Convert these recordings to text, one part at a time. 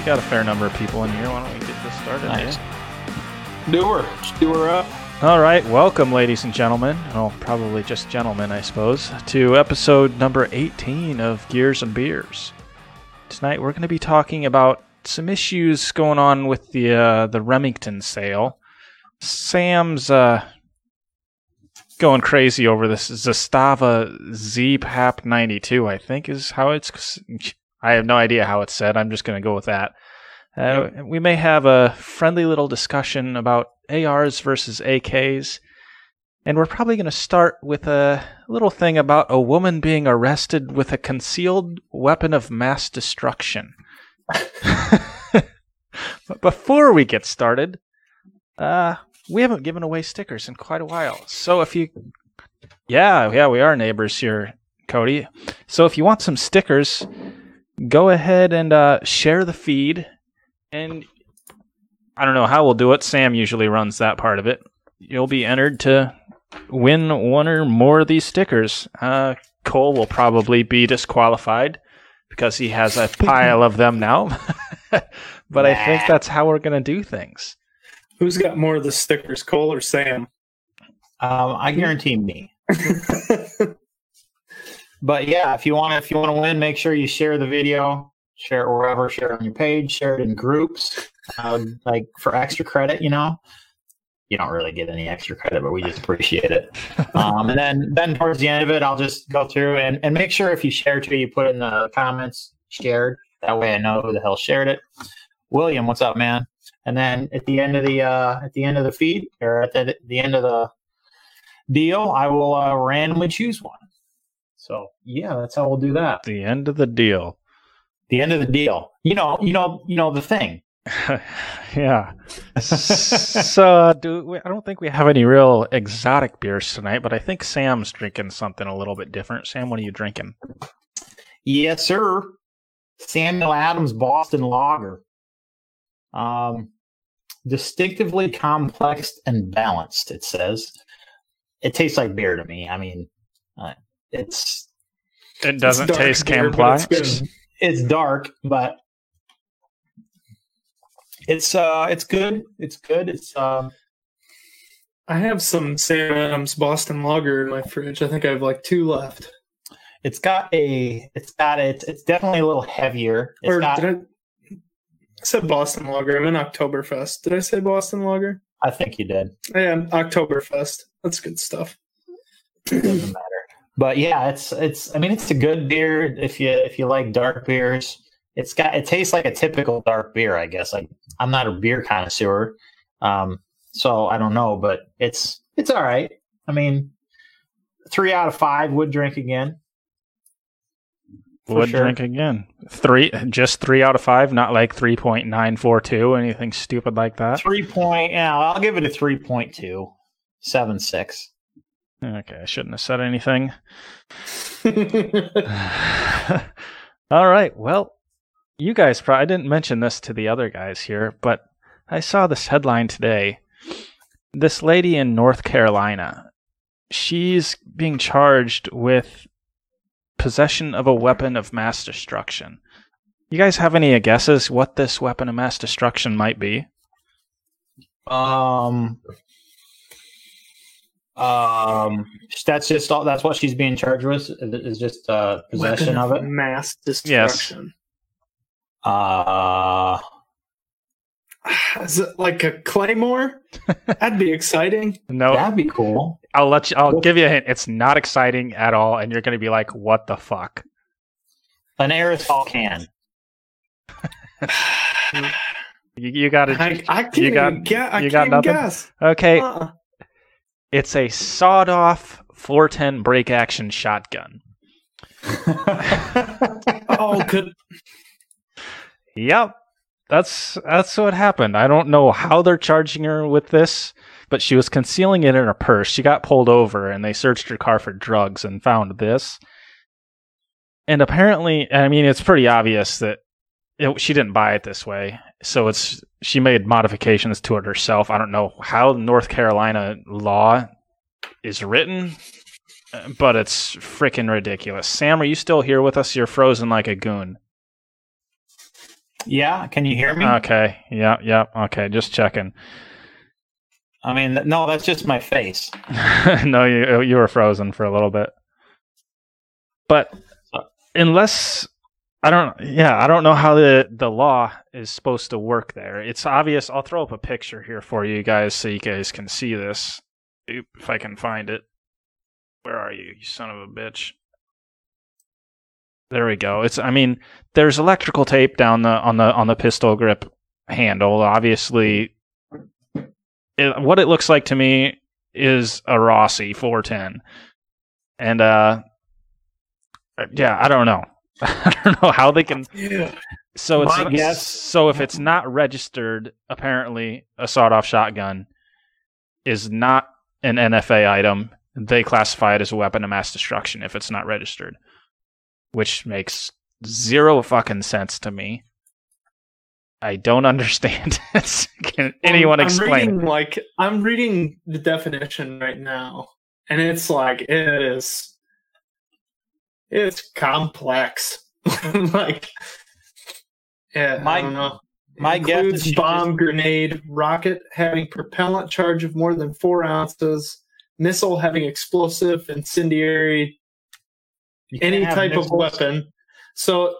we got a fair number of people in here. Why don't we get this started? Nice. Do her. Just do her up. All right, welcome, ladies and gentlemen. Oh, probably just gentlemen, I suppose, to episode number 18 of Gears and Beers. Tonight, we're going to be talking about some issues going on with the uh, the Remington sale. Sam's uh, going crazy over this Zastava ZPAP 92, I think is how it's. I have no idea how it's said. I'm just going to go with that. Uh, we may have a friendly little discussion about ARs versus AKs. And we're probably going to start with a little thing about a woman being arrested with a concealed weapon of mass destruction. but before we get started, uh, we haven't given away stickers in quite a while. So if you, yeah, yeah, we are neighbors here, Cody. So if you want some stickers, go ahead and uh, share the feed. And I don't know how we'll do it. Sam usually runs that part of it. You'll be entered to win one or more of these stickers. Uh, Cole will probably be disqualified because he has a pile of them now. but I think that's how we're going to do things. Who's got more of the stickers, Cole or Sam? Um, I guarantee me. but yeah, if you want if you want to win, make sure you share the video, share it wherever, share it on your page, share it in groups, uh, like for extra credit. You know, you don't really get any extra credit, but we just appreciate it. Um, and then, then towards the end of it, I'll just go through and, and make sure if you share to, you put in the comments shared. That way, I know who the hell shared it. William, what's up, man? And then at the end of the uh, at the end of the feed or at the, the end of the deal, I will uh, randomly choose one. So yeah, that's how we'll do that. The end of the deal. The end of the deal. You know, you know, you know the thing. yeah. so do we, I don't think we have any real exotic beers tonight, but I think Sam's drinking something a little bit different. Sam, what are you drinking? Yes, sir. Samuel Adams Boston Lager. Um, distinctively complex and balanced. It says. It tastes like beer to me. I mean, uh, it's. It doesn't It's taste beer, Cam but it's. It's dark, but it's uh, it's good. It's good. It's um, I have some Sam Adams Boston Lager in my fridge. I think I have like two left. it's got a, it's got it. It's definitely a little heavier. It's or got, did I, I said Boston Lager. I'm in Oktoberfest. Did I say Boston Lager? I think you did. I am Oktoberfest. That's good stuff. doesn't matter. But yeah, it's it's. I mean, it's a good beer if you if you like dark beers. It's got it tastes like a typical dark beer, I guess. Like I'm not a beer connoisseur, um, so I don't know, but it's it's all right. I mean, three out of five would drink again. Would sure. drink again. Three, just three out of five, not like three point nine four two, anything stupid like that. Three point. Yeah, I'll give it a three point two, seven six. Okay, I shouldn't have said anything. All right. Well, you guys probably I didn't mention this to the other guys here, but I saw this headline today. This lady in North Carolina, she's being charged with possession of a weapon of mass destruction. You guys have any guesses what this weapon of mass destruction might be? Um. Um, that's just all. That's what she's being charged with. Is just uh, possession of it. Mass destruction. Uh, Is it like a claymore? That'd be exciting. No, that'd be cool. I'll let you. I'll give you a hint. It's not exciting at all, and you're going to be like, "What the fuck?" An aerosol can. You, you got I. I can't You got- even guess. I you can't got nothing? guess. Okay, Uh-uh. It's a sawed-off 410 break action shotgun. Oh, could Yep, that's that's what happened. I don't know how they're charging her with this, but she was concealing it in her purse. She got pulled over, and they searched her car for drugs and found this. And apparently, I mean, it's pretty obvious that it, she didn't buy it this way. So it's she made modifications to it herself. I don't know how North Carolina law is written, uh, but it's freaking ridiculous. Sam, are you still here with us? You're frozen like a goon. Yeah, can you hear me? Okay. Yeah. Yeah. Okay. Just checking. I mean, no, that's just my face. no, you you were frozen for a little bit. But unless I don't, yeah, I don't know how the the law is supposed to work there. It's obvious. I'll throw up a picture here for you guys so you guys can see this. Oop, If I can find it. Where are you, you son of a bitch? There we go. It's. I mean, there's electrical tape down the on the on the pistol grip handle. Obviously, it, what it looks like to me is a Rossi 410, and uh, yeah, I don't know. I don't know how they can. Yeah. So it's My guess- so if it's not registered, apparently a sawed-off shotgun is not an NFA item. They classify it as a weapon of mass destruction if it's not registered, which makes zero fucking sense to me. I don't understand it. Can anyone I'm explain? reading, Like I'm reading the definition right now, and it's like it is. It's complex. like, yeah, My- I don't know. my Includes bomb, grenade, rocket having propellant charge of more than four ounces, missile having explosive, incendiary, any type of weapon. So,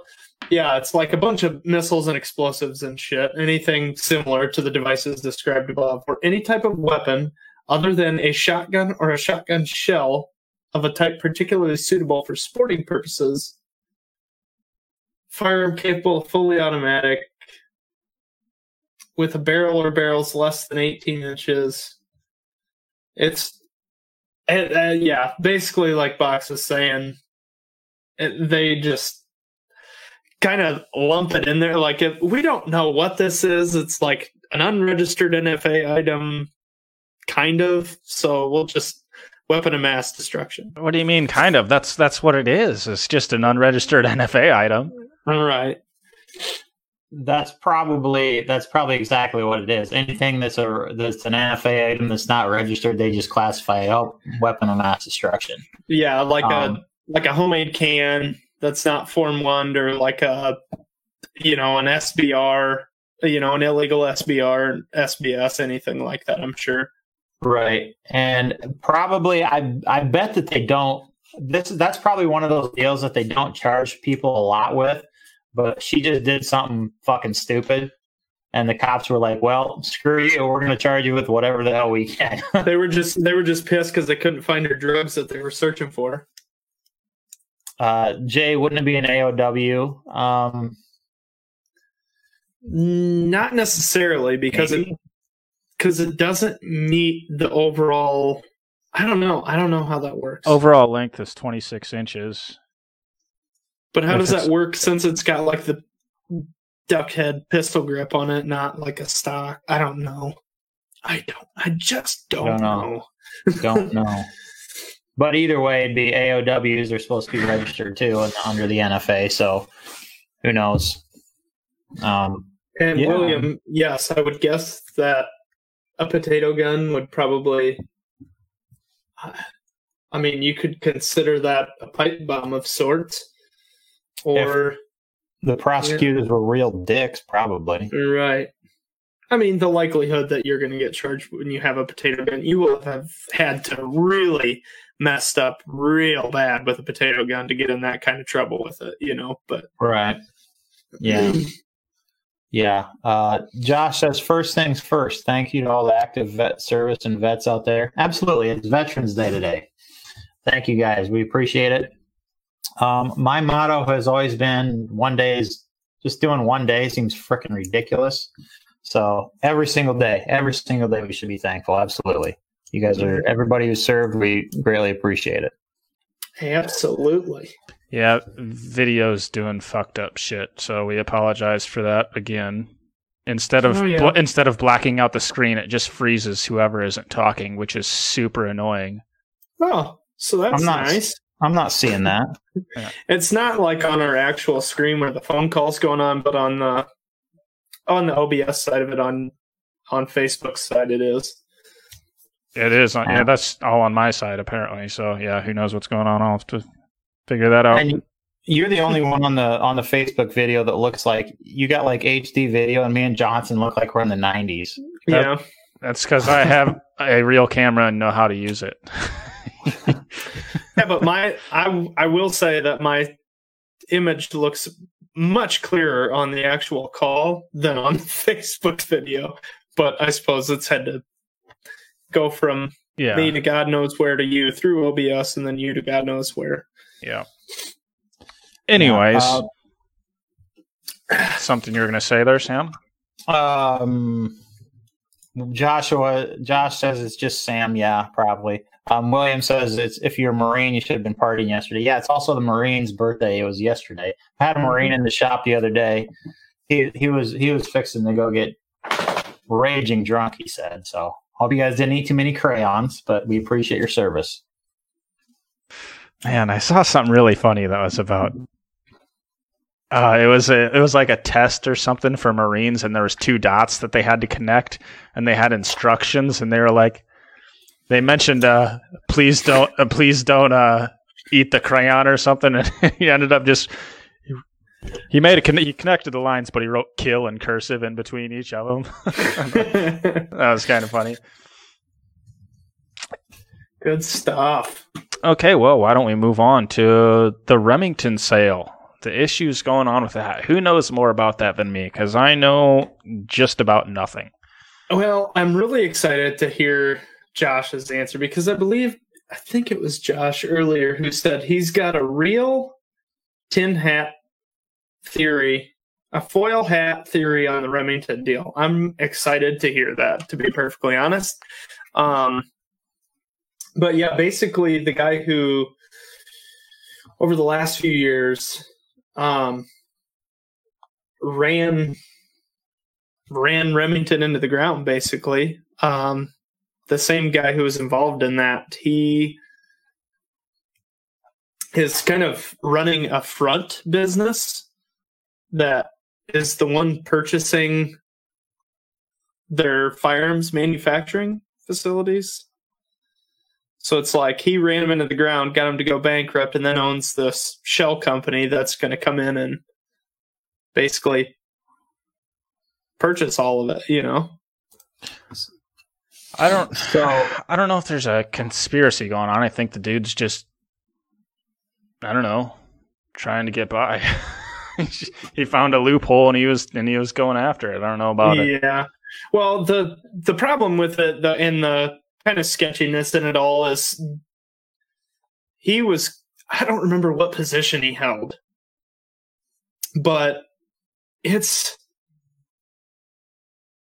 yeah, it's like a bunch of missiles and explosives and shit. Anything similar to the devices described above, or any type of weapon other than a shotgun or a shotgun shell of a type particularly suitable for sporting purposes. Firearm capable fully automatic with a barrel or barrels less than 18 inches. It's, uh, uh, yeah, basically like Box is saying, it, they just kind of lump it in there. Like, if we don't know what this is, it's like an unregistered NFA item, kind of. So we'll just weapon of mass destruction. What do you mean? Kind of. That's that's what it is. It's just an unregistered NFA item. All right. That's probably that's probably exactly what it is. Anything that's a that's an NFA item that's not registered, they just classify oh weapon of mass destruction. Yeah, like Um, a like a homemade can that's not Form One, or like a you know an SBR, you know an illegal SBR, SBS, anything like that. I'm sure. Right. And probably I I bet that they don't this that's probably one of those deals that they don't charge people a lot with, but she just did something fucking stupid. And the cops were like, Well, screw you, we're gonna charge you with whatever the hell we can. They were just they were just pissed because they couldn't find her drugs that they were searching for. uh Jay, wouldn't it be an AOW? Um Not necessarily because it? Because it doesn't meet the overall. I don't know. I don't know how that works. Overall length is 26 inches. but how if does it's- that work since it's got like the duck head pistol grip on it, not like a stock? I don't know. I don't. I just don't, Don't know. know. don't know. But either way, it'd be AOWs. They're supposed to be registered too and under the NFA. So who knows? Um, And Yeah. William, yes, I would guess that a potato gun would probably. I mean, you could consider that a pipe bomb of sorts, or the prosecutors were real dicks, probably. right. I mean, the likelihood that you're going to get charged when you have a potato gun, you will have had to really messed up real bad with a potato gun to get in that kind of trouble with it, you know. But Right. Yeah. Yeah. Uh, Josh says, first things first. Thank you to all the active vet service and vets out there. Absolutely. It's Veterans Day today. Thank you guys. We appreciate it. Um, my motto has always been one day is just doing one day seems freaking ridiculous. So every single day, every single day, we should be thankful. Absolutely. You guys are, everybody who served, we greatly appreciate it. absolutely. Yeah, video's doing fucked up shit, so we apologize for that again. Instead of Oh, yeah. bl- instead of blacking out the screen, it just freezes whoever isn't talking, which is super annoying. Oh, so that's I'm not- nice. I'm not seeing that. It's not like on our actual screen where the phone call's going on, but on the on the OBS side of it on on Facebook's side it is. It is. On, yeah, Yeah. that's all on my side apparently. So yeah, who knows what's going on? I'll have to figure that out. And You're the only one on the on the Facebook video that looks like you got like HD video, and me and Johnson look like we're in the '90s. Yeah. That's because I have a real camera and know how to use it. yeah, but my I I will say that my image looks much clearer on the actual call than on the Facebook video. But I suppose it's had to go from yeah. me to God knows where to you through OBS, and then you to God knows where. Yeah. Anyways, Uh, something you're going to say there, Sam? Um, Joshua, Josh says it's just Sam. Yeah, probably. Um, William says it's if you're a Marine, you should have been partying yesterday. Yeah, it's also the Marine's birthday. It was yesterday. I had a Marine in the shop the other day. He he was he was fixing to go get raging drunk. He said so. Hope you guys didn't eat too many crayons, but we appreciate your service. Man, I saw something really funny that was about. Uh, it was a it was like a test or something for Marines, and there was two dots that they had to connect, and they had instructions, and they were like, they mentioned, uh, please don't, uh, please don't uh, eat the crayon or something, and he ended up just he made a he connected the lines, but he wrote kill in cursive in between each of them. that was kind of funny. Good stuff. Okay, well, why don't we move on to the Remington sale? The issues going on with that. Who knows more about that than me? Because I know just about nothing. Well, I'm really excited to hear Josh's answer because I believe I think it was Josh earlier who said he's got a real tin hat theory, a foil hat theory on the Remington deal. I'm excited to hear that, to be perfectly honest. Um, but yeah, basically, the guy who over the last few years um, ran ran Remington into the ground, basically. Um, the same guy who was involved in that, he is kind of running a front business that is the one purchasing their firearms manufacturing facilities. So it's like he ran them into the ground, got him to go bankrupt, and then owns this shell company that's going to come in and basically purchase all of it, you know? I don't. So I don't know if there's a conspiracy going on. I think the dude's just, I don't know, trying to get by. he found a loophole and he was and he was going after it. I don't know about it. Yeah. Well, the the problem with it, the in the kind of sketchiness in it all is he was I don't remember what position he held, but it's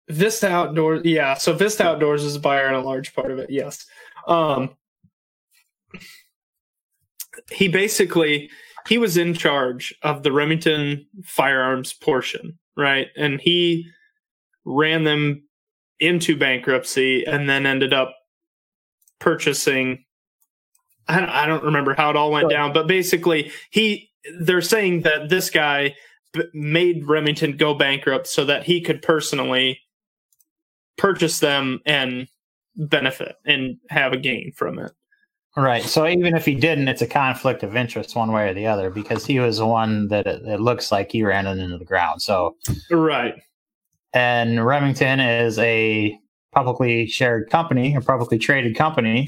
Vista Outdoors. Yeah, so Vista Outdoors is a buyer and a large part of it. Yes. Um, he basically he was in charge of the Remington firearms portion, right? And he ran them into bankruptcy and then ended up purchasing I don't, I don't remember how it all went down, but basically he they're saying that this guy b- made Remington go bankrupt so that he could personally purchase them and benefit and have a gain from it. Right. So even if he didn't, it's a conflict of interest one way or the other because he was the one that it, it looks like he ran it into the ground. So, Right. and Remington is a publicly shared company, a publicly traded company.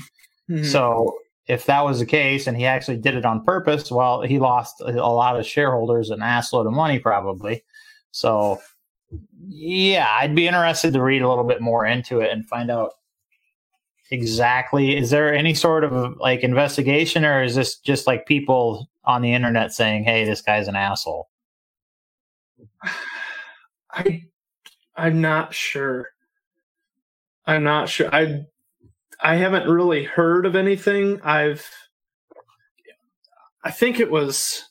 Mhm. So if that was the case and he actually did it on purpose, well, he lost a a lot of shareholders an assload of money probably. So yeah, I'd be interested to read a little bit more into it and find out exactly is there any sort of like investigation or is this just like people on the internet saying, "Hey, this guy's an asshole"? I I'm not sure. I'm not sure. I I haven't really heard of anything. I've I think it was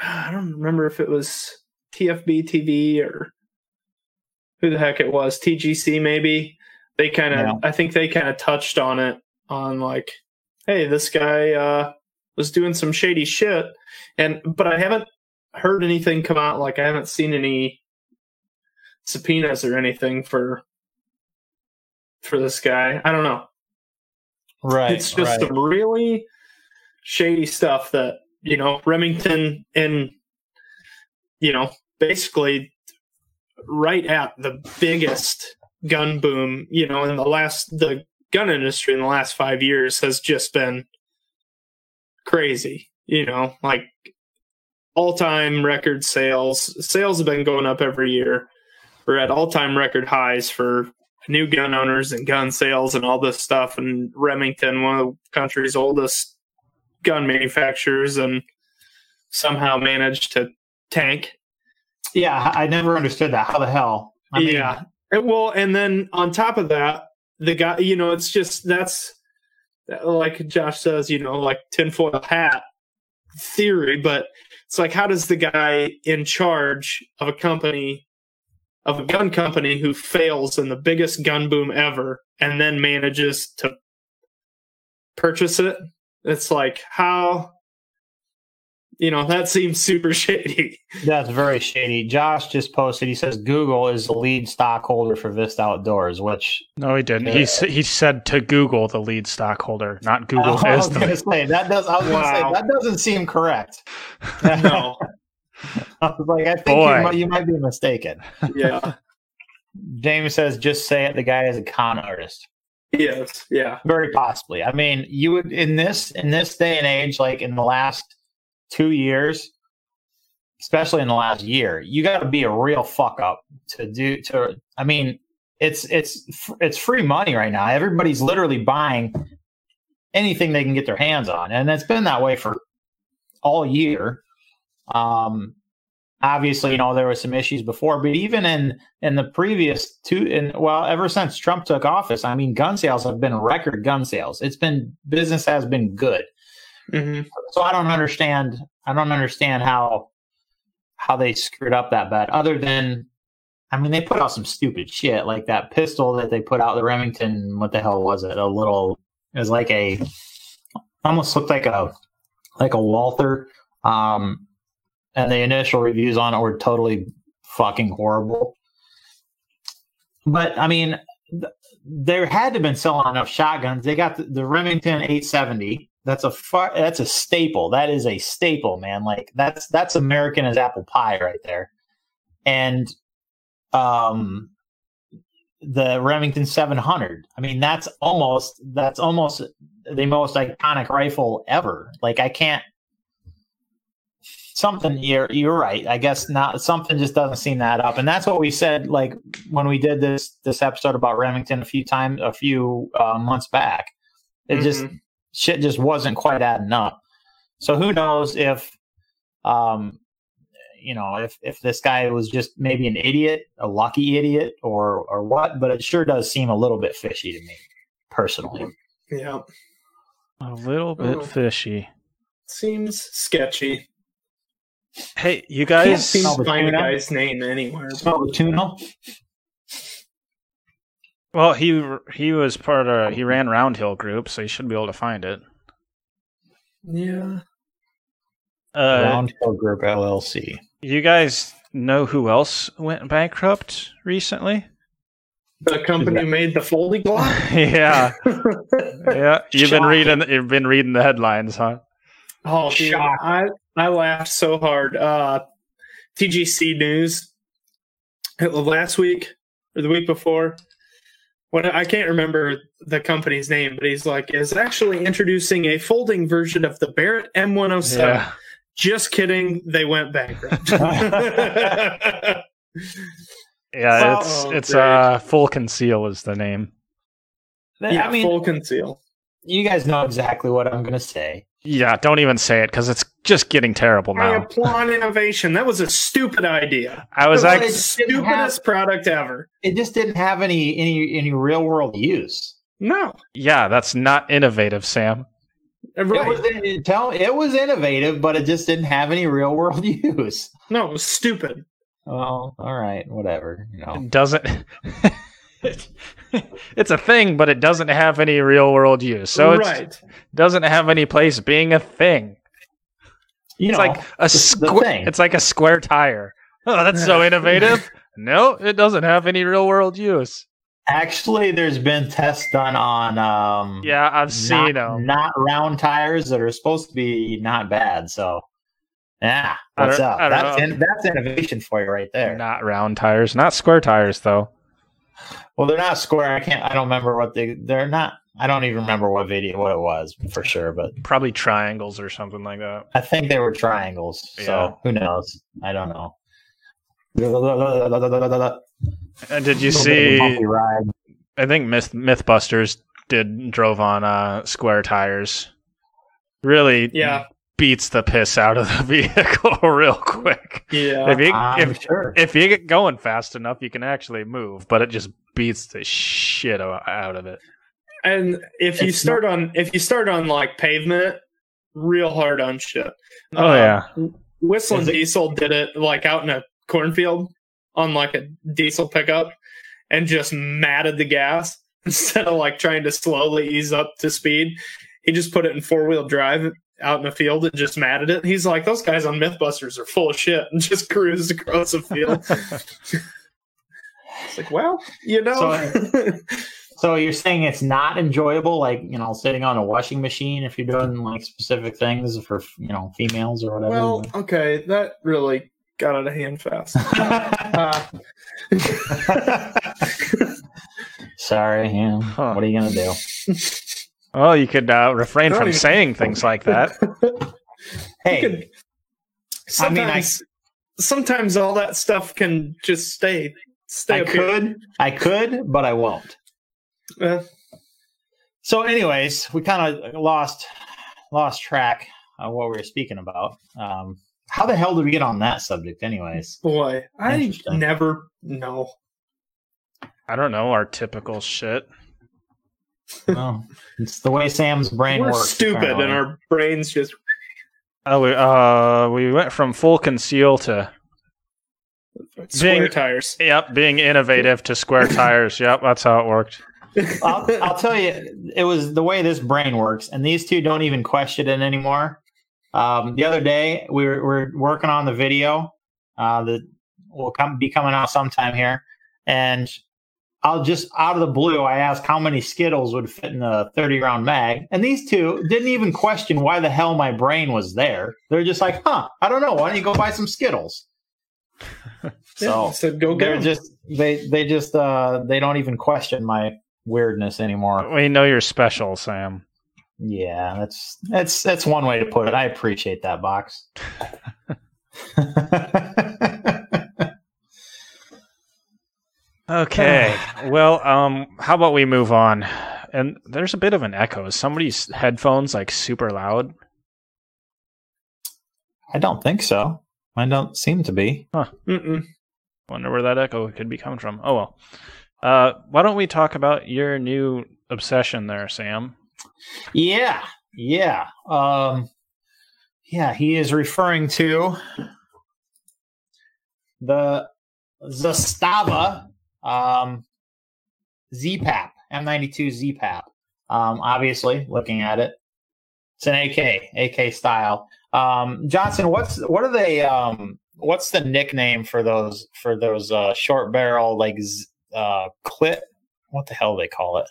I don't remember if it was TFB TV or who the heck it was, TGC maybe. They kind of Yeah. I think they kind of touched on it on like hey, this guy uh was doing some shady shit and but I haven't heard anything come out like I haven't seen any subpoenas or anything for for this guy. I don't know. Right. it's just right. some really shady stuff that you know, Remington and, you know, basically right at the biggest gun boom, you know, in the last, the gun industry in the last five years has just been crazy, you know, like all time record sales. Sales have been going up every year. We're at all time record highs for new gun owners and gun sales and all this stuff. And Remington, one of the country's oldest gun manufacturers, and somehow managed to tank. Yeah, I never understood that. How the hell? I mean, yeah. Well, and then on top of that, the guy, you know, it's just that's like Josh says, you know, like tinfoil hat theory, but it's like, how does the guy in charge of a company, of a gun company who fails in the biggest gun boom ever and then manages to purchase it? It's like, how, you know, that seems super shady. That's very shady. Josh just posted. He says Google is the lead stockholder for Vista Outdoors, which No, he didn't. He he said to Google the lead stockholder, not Google I is was the going to say that does. I was going to Wow. say that doesn't seem correct. no. I was like, I think you might, you might be mistaken. Yeah. James says, just say it. The guy is a con artist. Yes. Yeah. Very possibly. I mean, you would in this in this day and age, like in the last two years, especially in the last year, you got to be a real fuck up to do to. I mean, it's it's it's free money right now. Everybody's literally buying anything they can get their hands on, and it's been that way for all year. Um, obviously, you know there were some issues before, but even in in the previous two, in well, ever since Trump took office, I mean, gun sales have been record gun sales. It's been business has been good. hmm So I don't understand. I don't understand how how they screwed up that bad. Other than, I mean, they put out some stupid shit like that pistol that they put out the Remington. What the hell was it? A little. It was like a almost looked like a like a Walther. Um, and the initial reviews on it were totally fucking horrible. But I mean, th- there had to have been selling enough shotguns. They got the, the Remington 870. That's a far, that's a staple. That is a staple, man. Like that's that's American as apple pie right there. And um the Remington 700. I mean, that's almost that's almost the most iconic rifle ever. Like I can't something you're you're right. I guess not something just doesn't seem that up. And that's what we said like when we did this this episode about Remington a few times a few uh, months back. It just Mhm. shit just wasn't quite adding up. So who knows if um you know if if this guy was just maybe an idiot, a lucky idiot or or what, but it sure does seem a little bit fishy to me personally. Yeah. a little bit Oh. fishy. Seems sketchy. Hey, you Can't guys. seem smell to the find a tuna? guy's name anywhere. Smell the tuna? Well, he he was part of he ran Roundhill Group, so you should be able to find it. Yeah. Uh, Roundhill Group LLC. you guys know who else went bankrupt recently? The company made the folding block. yeah, yeah. You've been reading you've been reading the headlines, huh? Oh, dude, Shock. I I laughed so hard. Uh, TGC News last week or the week before. What I can't remember the company's name, but he's like is actually introducing a folding version of the Barrett M107. Yeah. Just kidding, they went bankrupt. Yeah, Well, it's oh, it's great. uh full conceal is the name. yeah, I mean, full conceal. you guys know exactly what I'm going to say. Yeah, don't even say it because it's just getting terrible now. I now. applaud innovation. That was a stupid idea. I was like, actually it's- didn't Stupidest product ever. It just didn't have any any any real world use. No, yeah, that's not innovative, Sam. Uh, it was it, tell it was innovative, but it just didn't have any real world use. no, it was stupid. Well, all right, whatever. You know, It doesn't. it's a thing, but it doesn't have any real world use. So it right. doesn't have any place being a thing. you It's know, like a square. It's like a square tire. Oh, that's so innovative. no, it doesn't have any real world use. Actually, there's been tests done on um, Yeah, I've seen not, them. not round tires that are supposed to be not bad. So, yeah, what's up? That's in, that's innovation for you right there. Not round tires, not square tires though. Well, they're not square. I can't. I don't remember what they. They're not. I don't even remember what video what it was for sure. But Probably triangles or something like that. I think they were triangles. Yeah. So who knows? I don't know. And did you bit of a see? ride. I think Myth MythBusters did drove on uh, square tires. Really, Yeah, beats the piss out of the vehicle real quick. yeah. If you I'm if, sure. if you get going fast enough, you can actually move, but it just beats the shit out of it. And if you It's start on if you start on like pavement, real hard on shit. Oh Uh, yeah, Whistling it- Diesel did it like out in a cornfield on like a diesel pickup and just matted the gas instead of like trying to slowly ease up to speed. He just put it in four wheel drive out in the field and just matted it. He's like, those guys on Mythbusters are full of shit and just cruised across the field. it's like, well, you know. So you're saying it's not enjoyable, like you know, sitting on a washing machine if you're doing like specific things for you know females or whatever. well, okay, that really got out of hand fast. Uh, Sorry, yeah. Huh. What are you gonna do? well, you could uh, refrain from even- saying things like that. Hey, could- I mean, I- sometimes, sometimes all that stuff can just stay stay I up here. could, I could, but I won't. Uh, So, anyways, we kind of lost lost track of what we were speaking about. Um, how the hell did we get on that subject, anyways? boy, I never know. I don't know our typical shit. well, it's the way Sam's brain We're works. stupid, apparently. and our brains just Oh, we, uh, we went from full conceal to square Being- tires. yep, being innovative to square tires. Yep, that's how it worked. I'll, I'll tell you, it was the way this brain works, and these two don't even question it anymore. Um, the other day, we were, we're working on the video uh, that will come be coming out sometime here, and I'll just out of the blue, I asked how many Skittles would fit in a thirty round mag, and these two didn't even question why the hell my brain was there. They're just like, "Huh, I don't know. Why don't you go buy some Skittles?" so So said, go they're get 'em. just they they just uh, they don't even question my weirdness anymore. We know you're special, Sam. Yeah, that's that's that's one way to put it. I appreciate that box. Okay. well, um, how about we move on? And there's a bit of an echo. Is somebody's headphones like super loud? I don't think so. I don't seem to be. Mm-mm. Wonder where that echo could be coming from. Oh well. Uh, why don't we talk about your new obsession there, Sam? Yeah, yeah, um, yeah. He is referring to the Zastava um, ZPAP M92 ZPAP. Um, obviously, looking at it, it's an AK, AK style. Um, Johnson, what's what are they? Um, what's the nickname for those for those uh, short barrel like z- uh, clit? What the hell do they call it?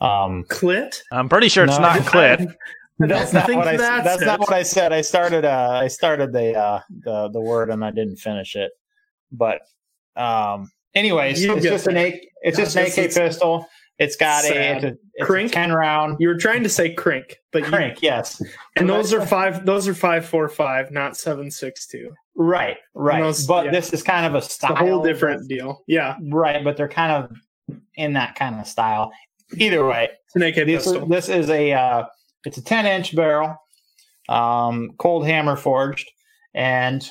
Um, Clit. I'm pretty sure it's No, not I- clit. that's not what I. that's That's, not what I said. I started. Uh, I started the uh, the the word and I didn't finish it. But um, anyways, You'll it's get just an there. AK. It's just an It's- AK it's pistol. It's got a, it's a, it's a Crink? ten round You were trying to say crink, but you, crank. Yes, and those are five. Those are five four five, not seven six two. right, right. those- but yeah. this is kind of a It's style. a whole different deal. Yeah, Right, but they're kind of in that kind of style. Either way, this is, pistol. this is a uh, it's a 10 inch barrel um, cold hammer forged and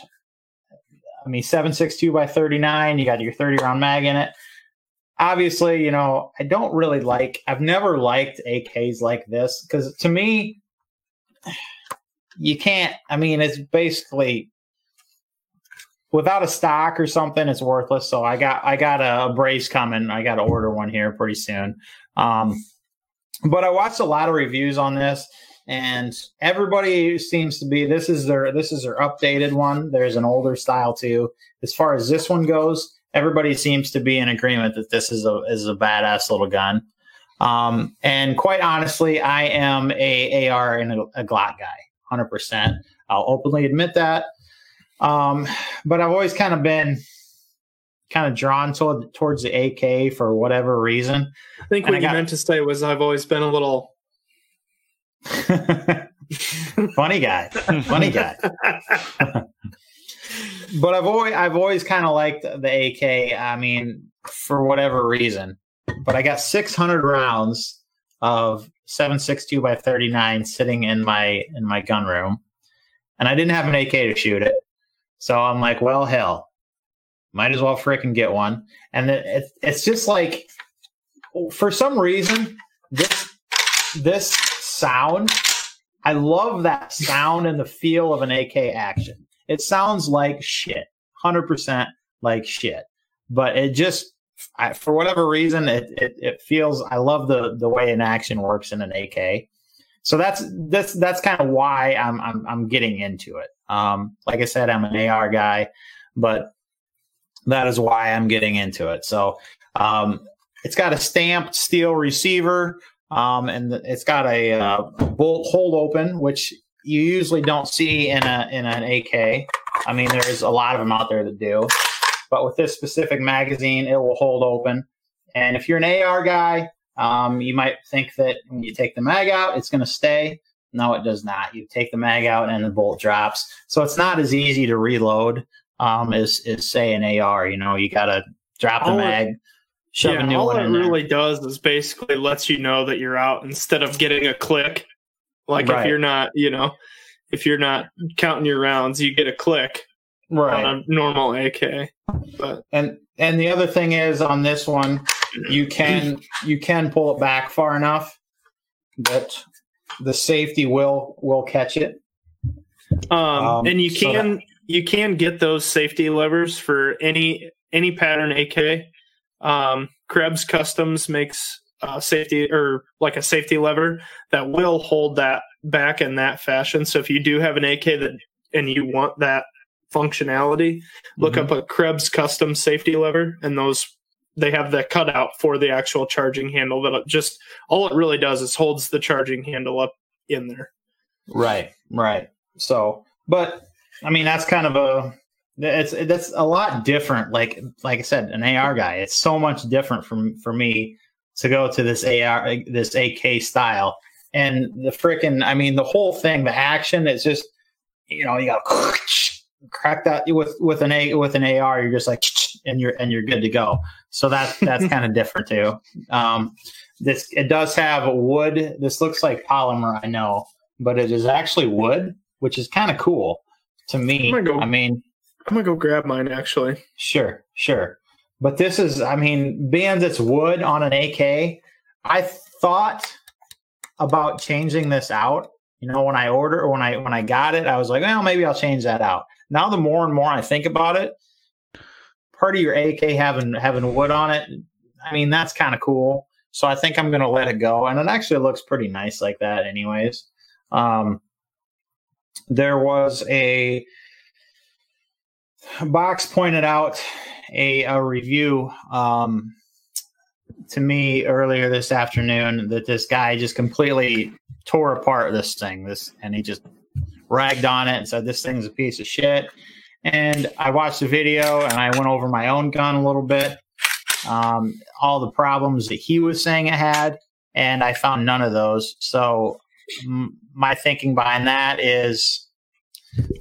i mean 762 by 39 you got your 30 round mag in it obviously you know i don't really like i've never liked ak's like this because to me you can't i mean it's basically without a stock or something it's worthless so i got i got a, a brace coming i got to order one here pretty soon um, but I watched a lot of reviews on this, and everybody seems to be this is their this is their updated one. There's an older style too. As far as this one goes, everybody seems to be in agreement that this is a is a badass little gun. Um, and quite honestly, I am a AR and a, a Glock guy, hundred percent. I'll openly admit that. Um, but I've always kind of been kind of drawn toward, towards the AK for whatever reason. I think And what I you got- meant to say was I've always been a little. funny guy, funny guy. but I've always I've always kind of liked the AK. I mean, for whatever reason. But I got 600 rounds of 7.62 by 39 sitting in my in my gun room, and I didn't have an AK to shoot it. So I'm like, well, hell, might as well frickin' get one. And it, it, it's just like, for some reason, this this sound, I love that sound and the feel of an AK action. It sounds like shit, hundred percent like shit. But it just, I, for whatever reason, it, it it feels. I love the the way an action works in an AK. So that's that's that's kind of why I'm I'm I'm getting into it. Um, like I said, I'm an AR guy, but that is why I'm getting into it. So um, it's got a stamped steel receiver, um, and it's got a uh, bolt hold open, which you usually don't see in a in an AK. I mean, there's a lot of them out there that do, but with this specific magazine, it will hold open. And if you're an AR guy, um, you might think that when you take the mag out, it's going to stay. No, it does not. You take the mag out and the bolt drops. So it's not as easy to reload um, as, as say an AR. You know, you got to drop the All it- mag, shove yeah, a new all one it in there. really does is basically lets you know that you're out instead of getting a click. Like Right. if you're not, you know, if you're not counting your rounds, you get a click right. on a normal AK. But and and the other thing is on this one, you can you can pull it back far enough that the safety will will catch it. um, Um, and you so can you can get those safety levers for any any pattern AK. Um, Krebs Customs makes uh, safety or like a safety lever that will hold that back in that fashion. So if you do have an AK that and you want that functionality, look Mhm. up a Krebs Custom safety lever, and those they have the cutout for the actual charging handle. That just all it really does is holds the charging handle up in there. Right, right. So, but I mean, that's kind of a it's that's a lot different. Like like I said, an AR guy. It's so much different from for me to go to this AR this AK style and the freaking. I mean, the whole thing, the action is just you know you got crack that with with an a with an AR. You're just like and you're and you're good to go. So that that's kind of different too. Um, this it does have wood. This looks like polymer, I know, but it is actually wood, which is kind of cool to me. Go- I mean, I'm gonna go grab mine actually. sure, sure, but this is, I mean, being it's wood on an AK, I thought about changing this out. You know, when I order when I when I got it, I was like, well, maybe I'll change that out. Now, the more and more I think about it, part of your AK having having wood on it, I mean, that's kind of cool. So I think I'm to let it go, and it actually looks pretty nice like that, anyways. Um, there was a box pointed out a, a review um, to me earlier this afternoon that this guy just completely tore apart this thing. This and he just ragged on it and said this thing's a piece of shit. And I watched the video and I went over my own gun a little bit, um, all the problems that he was saying it had, and I found none of those. So m- my thinking behind that is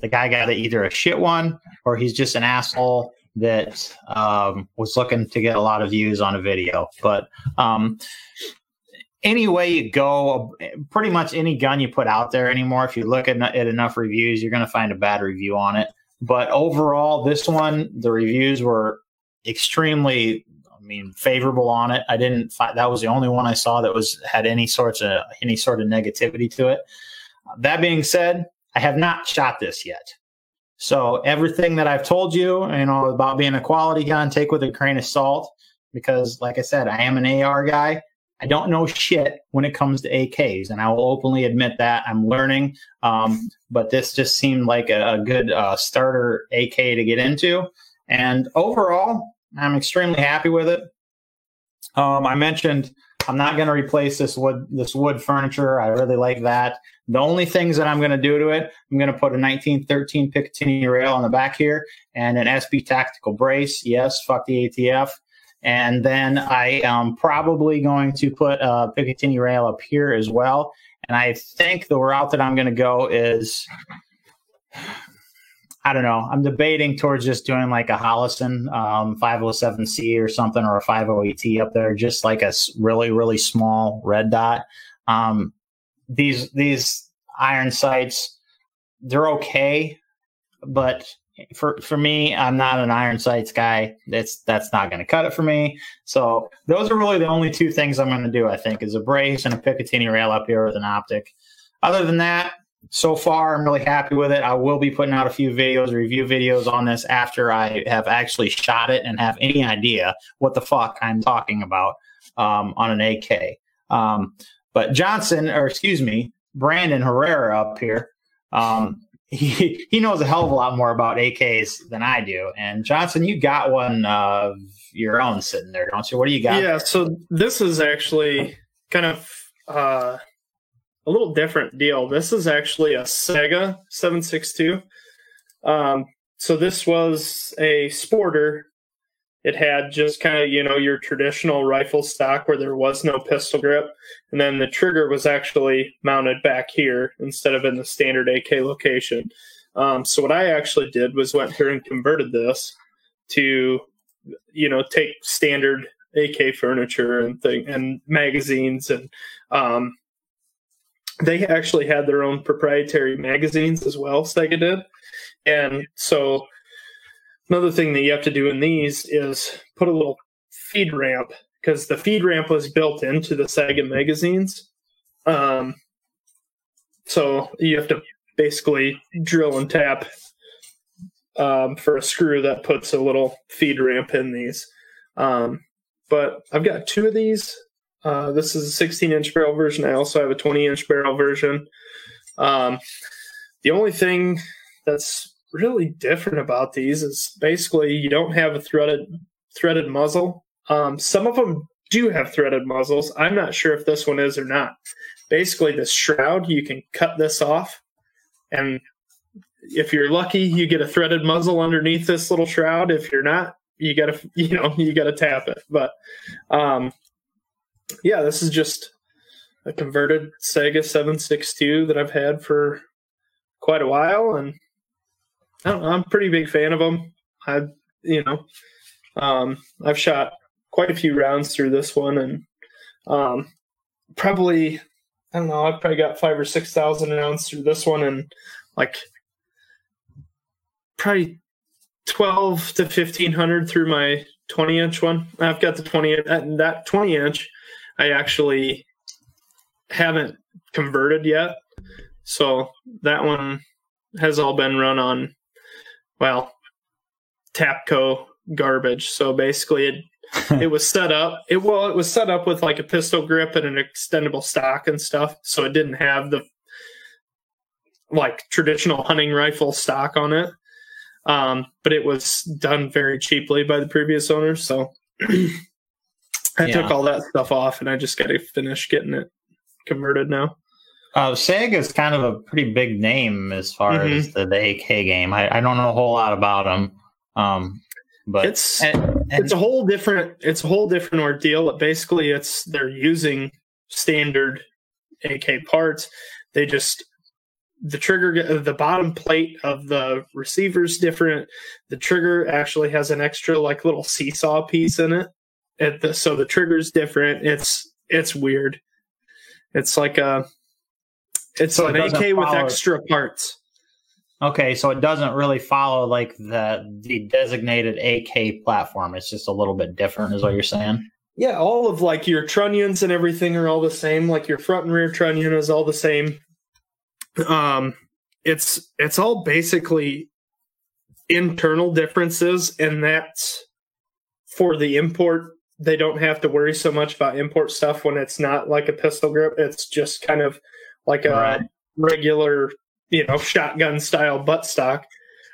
the guy got either a shit one or he's just an asshole that um, was looking to get a lot of views on a video. But um, any way you go, pretty much any gun you put out there anymore, if you look at, at enough reviews, you're going to find a bad review on it. But overall, this one, the reviews were extremely, I mean, favorable on it. I didn't find that was the only one I saw that was had any sorts of any sort of negativity to it. That being said, I have not shot this yet. So everything that I've told you, you know, about being a quality gun, take with a grain of salt, because like I said, I am an AR guy. I don't know shit when it comes to AKs, and I will openly admit that I'm learning. Um, but this just seemed like a, a good uh, starter AK to get into. And overall, I'm extremely happy with it. Um, I mentioned I'm not going to replace this wood this wood furniture. I really like that. The only things that I'm going to do to it, I'm going to put a 1913 Picatinny rail on the back here and an SB tactical brace. Yes, fuck the ATF. And then I am probably going to put a Picatinny rail up here as well. And I think the route that I'm going to go is I don't know. I'm debating towards just doing like a Holosun um, 507C or something or a 508T up there, just like a really, really small red dot. Um, these these iron sights, they're okay, but for for me, I'm not an iron sights guy. That's that's not going to cut it for me. So those are really the only two things I'm going to do. I think is a brace and a Picatinny rail up here with an optic. Other than that, so far i'm really happy with it i will be putting out a few videos review videos on this after i have actually shot it and have any idea what the fuck i'm talking about um, on an ak um, but johnson or excuse me brandon herrera up here um, he, he knows a hell of a lot more about ak's than i do and johnson you got one of your own sitting there don't you what do you got yeah so this is actually kind of uh a little different deal. This is actually a Saiga 762. Um, so this was a sporter. It had just kind of, you know, your traditional rifle stock where there was no pistol grip. And then the trigger was actually mounted back here instead of in the standard AK location. Um, so what I actually did was went here and converted this to, you know, take standard AK furniture and thing and magazines and um, they actually had their own proprietary magazines as well, Saiga did. And so another thing that you have to do in these is put a little feed ramp because the feed ramp was built into the Saiga magazines. Um, so you have to basically drill and tap um, for a screw that puts a little feed ramp in these. Um, but I've got two of these uh, this is a 16 inch barrel version. I also have a 20 inch barrel version. Um, the only thing that's really different about these is basically you don't have a threaded threaded muzzle. Um, some of them do have threaded muzzles. I'm not sure if this one is or not. Basically, this shroud you can cut this off, and if you're lucky, you get a threaded muzzle underneath this little shroud. If you're not, you gotta you know you gotta tap it. But um, yeah, this is just a converted Saiga 762 that I've had for quite a while, and I I'm a pretty big fan of them. I, you know, um, I've shot quite a few rounds through this one, and um, probably I don't know, I've probably got five or six thousand rounds through this one, and like probably twelve to fifteen hundred through my twenty inch one. I've got the twenty that twenty inch I actually haven't converted yet. So that one has all been run on, well, Tapco garbage. So basically, it it was set up. It well, it was set up with like a pistol grip and an extendable stock and stuff. So it didn't have the like traditional hunting rifle stock on it. Um, but it was done very cheaply by the previous owner. So I yeah. took all that stuff off, and I just got to finish getting it converted now. Uh, Saiga is kind of a pretty big name as far mm-hmm. as the, the AK game. I, I, don't know a whole lot about them, um, but it's and, and, it's a whole different it's a whole different ordeal. But Basically, it's they're using standard AK parts. They just the trigger the bottom plate of the receiver's different. The trigger actually has an extra like little seesaw piece in it the, so the trigger's different. It's it's weird. It's like a it's so an it AK with extra parts. Okay, so it doesn't really follow like the the designated AK platform. It's just a little bit different, is what you're saying. Yeah, all of like your trunnions and everything are all the same. Like your front and rear trunnion is all the same. Um, it's it's all basically internal differences, and that's for the import they don't have to worry so much about import stuff when it's not like a pistol grip. It's just kind of like a right. regular, you know, shotgun style butt stock,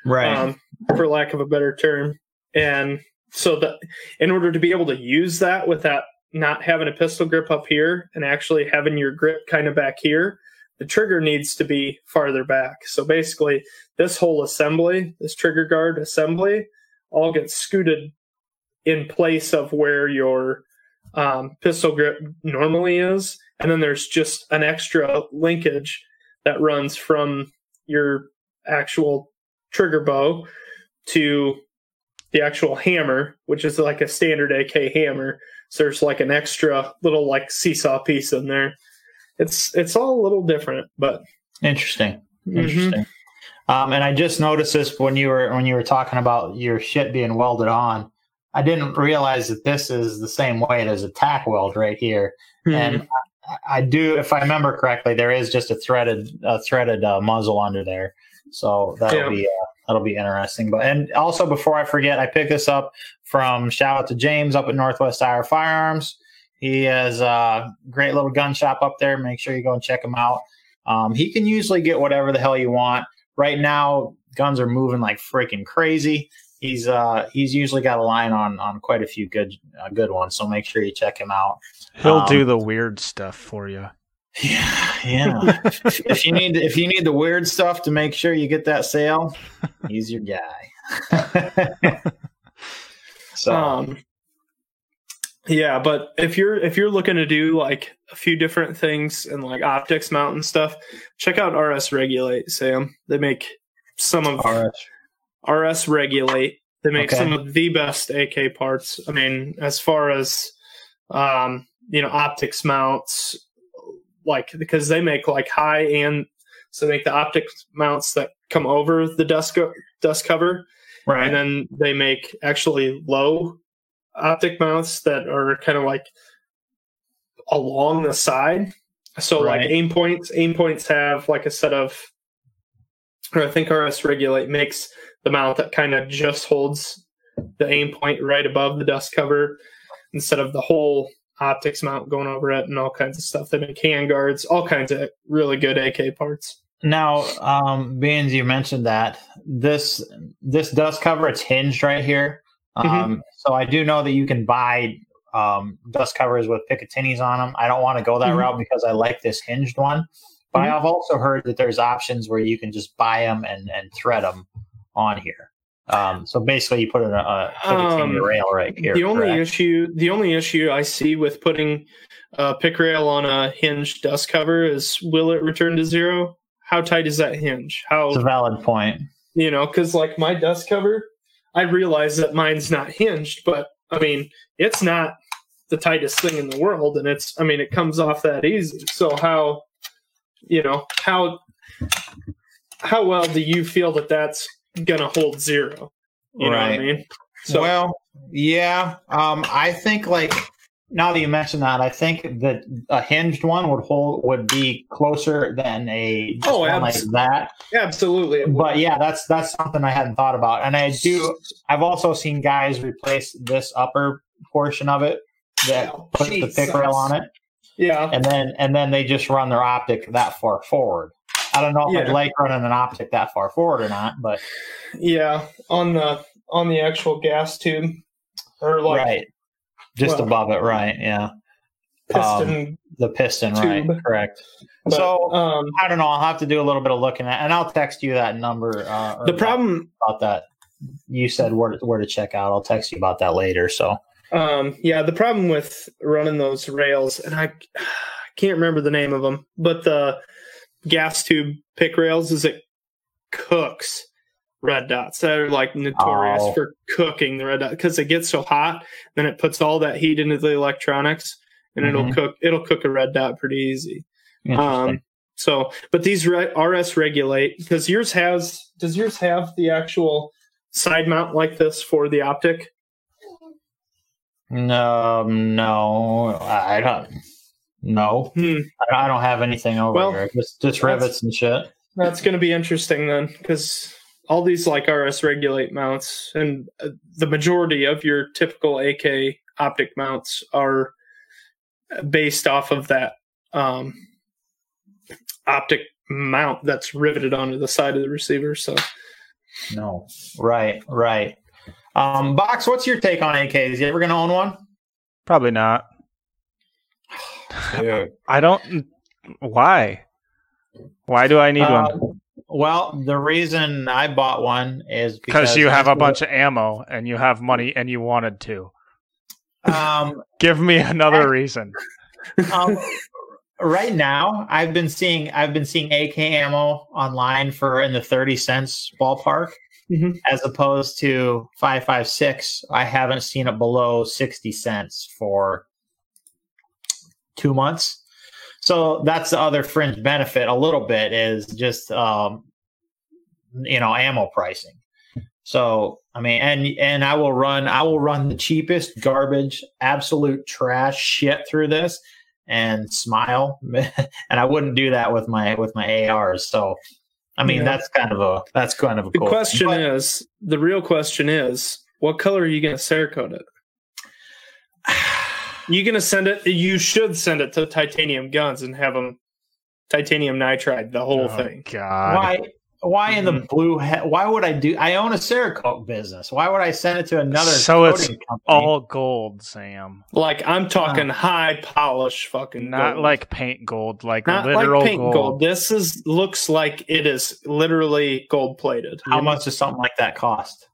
right? Um, for lack of a better term. And so that in order to be able to use that without not having a pistol grip up here and actually having your grip kind of back here, the trigger needs to be farther back. So basically, this whole assembly, this trigger guard assembly, all gets scooted in place of where your um, pistol grip normally is. And then there's just an extra linkage that runs from your actual trigger bow to the actual hammer, which is like a standard AK hammer. So there's like an extra little like seesaw piece in there. It's it's all a little different, but Interesting. Mhm. Interesting. Um, and I just noticed this when you were when you were talking about your shit being welded on. I didn't realize that this is the same way as a tack weld right here. And I, do, if I remember correctly, there is just a threaded a threaded uh, muzzle under there. So that'll Yeah. be uh, that'll be interesting. But and also before I forget, I picked this up from shout out to James up at Northwest Iowa Firearms. He has a great little gun shop up there. Make sure you go and check him out. Um, he can usually get whatever the hell you want. Right now, guns are moving like freaking crazy. He's uh he's usually got a line on on quite a few good uh, good ones. So make sure you check him out. He'll Um, do the weird stuff for you. Yeah, yeah. if you need if you need the weird stuff to make sure you get that sale, he's your guy. so um yeah but if you're if you're looking to do like a few different things and like optics mount and stuff check out rs regulate sam they make some of all right. Rs regulate they make Okay. some of the best ak parts i mean as far as um you know optics mounts like because they make like high and so they make the optics mounts that come over the dust co- dust cover right. and then they make actually low optic mounts that are kind of like along the side. So like Aimpoints, aim points have like a set of, or I think RS Regulate makes the mount that kind of just holds the Aimpoint right above the dust cover instead of the whole optics mount going over it and all kinds of stuff. They make hand guards, all kinds of really good AK parts. Now, um, being you mentioned that this this dust cover, it's hinged right here. Um, Mm-hmm. So I do know that you can buy um, dust covers with Picatinnys on them. I don't want to go that Mhm. route because I like this hinged one. But Mhm. I've also heard that there's options where you can just buy them and, and thread them on here. Um, so basically, you put in a, a Um, rail right here. the only correct? issue the only issue I see with putting a pick rail on a hinged dust cover is will it return to zero? How tight is that hinge? How it's a valid point. you know? Because like my dust cover, I realize that mine's not hinged, but I mean it's not the tightest thing in the world, and it's I mean it comes off that easy. So how you know how how well do you feel that that's gonna hold zero? You know what I Right. mean? So well, yeah. Um, I think like now that you mentioned that, I think that a hinged one would hold would be closer than a just Oh, one like abs- that. absolutely. But yeah, that's that's something I hadn't thought about, and I do. I've also seen guys replace this upper portion of it that Oh, puts the pick rail on it, Yeah. and then and then they just run their optic that far forward. I don't know if I'd like running an optic that far forward or not, but Yeah, on the on the actual gas tube or like right, just well, above it, right? Yeah. piston. The piston, Tube. right? Correct. but, so um, I don't know. I'll have to do a little bit of looking at, and I'll text you that number. Uh, the problem, about that, you said where to, where to check out. I'll text you about that later. So um, yeah, the problem with running those rails, and I, I can't remember the name of them, but the gas tube pick rails is it cooks red dots. They're like notorious Oh. for cooking the red dot because it gets so hot, then it puts all that heat into the electronics, and it'll Mhm. cook. It'll cook a red dot pretty easy. Um, so, but these RS regulate because yours has. Does yours have the actual side mount like this for the optic? no, no, I don't. No, Hmm. I I don't have anything over Well, here. Just just rivets and shit. That's going to be interesting then, because all these like RS regulate mounts and uh, the majority of your typical AK optic mounts are based off of that um, optic mount that's riveted onto the side of the receiver. So, No, right, right. Um, Box, what's your take on AKs? You ever going to own one? Probably not. Dude. I don't. Why? Why do I need Uh, one? Well, the reason I bought one is Because you have a bunch of ammo and you have money and you wanted to. Um, Give me another reason. um, right now, I've been seeing I've been seeing AK ammo online for in the thirty cents ballpark, Mhm. as opposed to five five six. I haven't seen it below sixty cents for two months. So that's the other fringe benefit. A little bit is just um, you know ammo pricing. So I mean, and and I will run I will run the cheapest garbage, absolute trash shit through this and smile. and I wouldn't do that with my with my ARs. So I mean, Yeah. that's kind of a that's kind of a The cool question thing. is, the real question is, what color are you going to Cerakote it? You going to send it? You should send it to Titanium Guns and have them titanium nitride the whole Oh, thing. God. why why in Mm-hmm. the blue he- why would I do I own a Cerakote business. Why would I send it to another So it's company? All gold, Sam. Like I'm talking high polish fucking Not gold. like paint gold, like not literal like paint gold. gold. This is looks like it is literally gold plated. how much does something like that cost?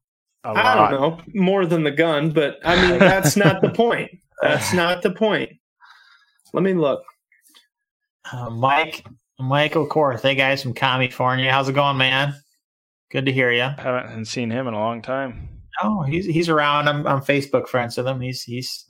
A I lot. don't know more than the gun, but I mean that's not the point. That's not the point. Let me look. Uh, Mike Michael Korth, hey guys from California. How's it going, man? Good to hear you. Haven't seen him in a long time. Oh, he's he's around. I'm I'm Facebook friends with him. He's he's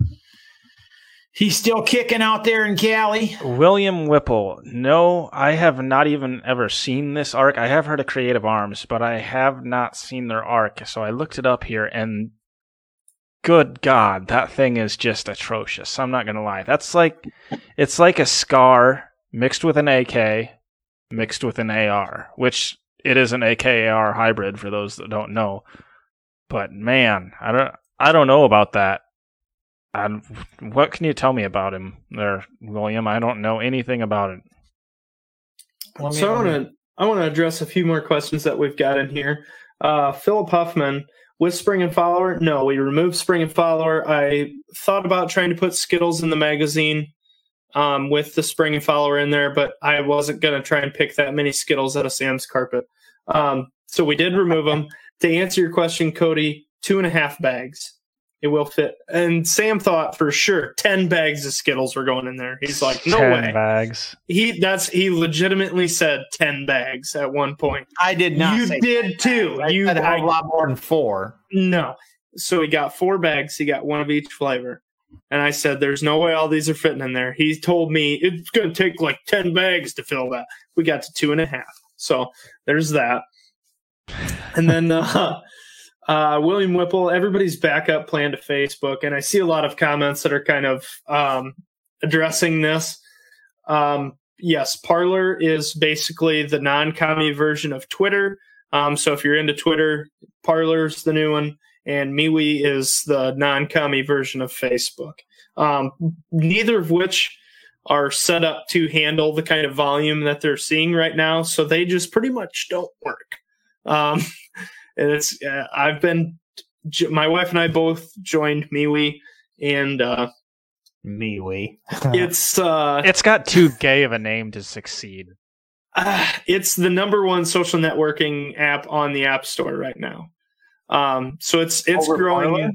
he's still kicking out there in Cali. William Whipple. No, I have not even ever seen this arc. I have heard of Creative Arms, but I have not seen their arc. So I looked it up here, and good God, that thing is just atrocious. I'm not gonna lie. That's like it's like a scar mixed with an AK, mixed with an AR, which it is an AK-AR hybrid for those that don't know. But man, I don't I don't know about that. And what can you tell me about him there, William? I don't know anything about it. Me- so I want to I want to address a few more questions that we've got in here. Uh, Philip Huffman with Spring and Follower. No, we removed Spring and Follower. I thought about trying to put Skittles in the magazine um, with the Spring and Follower in there, but I wasn't going to try and pick that many Skittles out of Sam's carpet. Um, so we did remove them. to answer your question, Cody, two and a half bags. It will fit. And Sam thought for sure ten bags of Skittles were going in there. He's like, no Ten way. bags. He that's he legitimately said ten bags at one point. I did not. you say did too. I you said a I, a lot more than four. no. So he got four bags. He got one of each flavor. And I said, "There's no way all these are fitting in there." He told me it's going to take like ten bags to fill that. We got to two and a half. So there's that. And then uh, uh, William Whipple, everybody's backup plan to Facebook, and I see a lot of comments that are kind of um, addressing this. Um, yes, Parler is basically the non-commie version of Twitter. Um, so if you're into Twitter, Parler's the new one, and MeWe is the non-commie version of Facebook. Um, neither of which are set up to handle the kind of volume that they're seeing right now, so they just pretty much don't work. And it's uh, I've been my wife and I both joined MeWe, and uh, Me, we. it's uh, It's got too gay of a name to succeed. uh, it's the number one social networking app on the App Store right now. Um, so it's it's Over growing. Parler?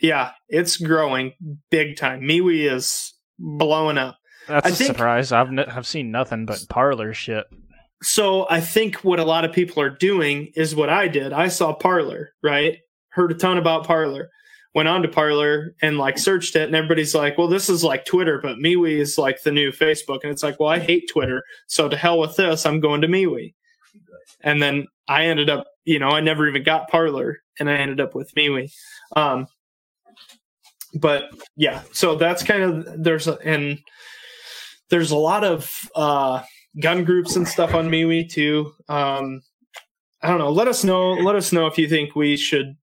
Yeah, it's growing big time. MeWe is blowing up. That's I a think- surprise. I've n- I've seen nothing but Parler shit. So I think what a lot of people are doing is what I did. I saw Parler, right? Heard a ton about Parler. Went on to Parler and like searched it, and everybody's like, "Well, this is like Twitter, but MeWe is like the new Facebook." And it's like, "Well, I hate Twitter, so to hell with this. I'm going to MeWe." And then I ended up, you know, I never even got Parler, and I ended up with MeWe. Um, but yeah, so that's kind of there's a, and there's a lot of uh gun groups and stuff on MeWe too. Um, I don't know. Let us know. Let us know if you think we should,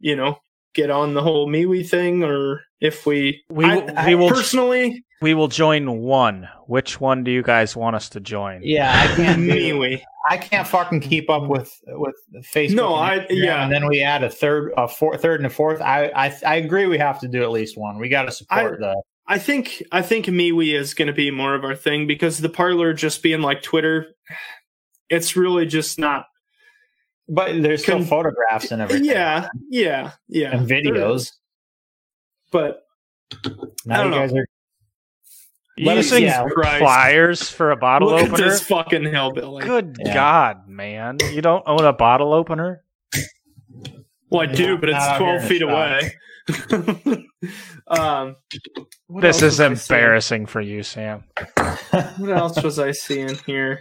you know, get on the whole MeWe thing, or if we, We I, will- I will- personally We will join one. Which one do you guys want us to join? Yeah, I can't do, MeWe. I can't fucking keep up with with Facebook. No, I- yeah. and then we add a third, a fourth, third, and a fourth. I I, I agree. We have to do at least one. We got to support the. I think I think MeWe is going to be more of our thing because the Parler just being like Twitter, it's really just not. But there's still photographs and everything. Yeah, yeah, yeah, and videos. But Now I you don't guys are. You us- using yeah, Christ. pliers for a bottle look at opener? this fucking hellbilly. Good Yeah. God, man! You don't own a bottle opener? Well, I do, but it's twelve feet the away. um, this is was I seeing? embarrassing for you, Sam. What else was I seeing here?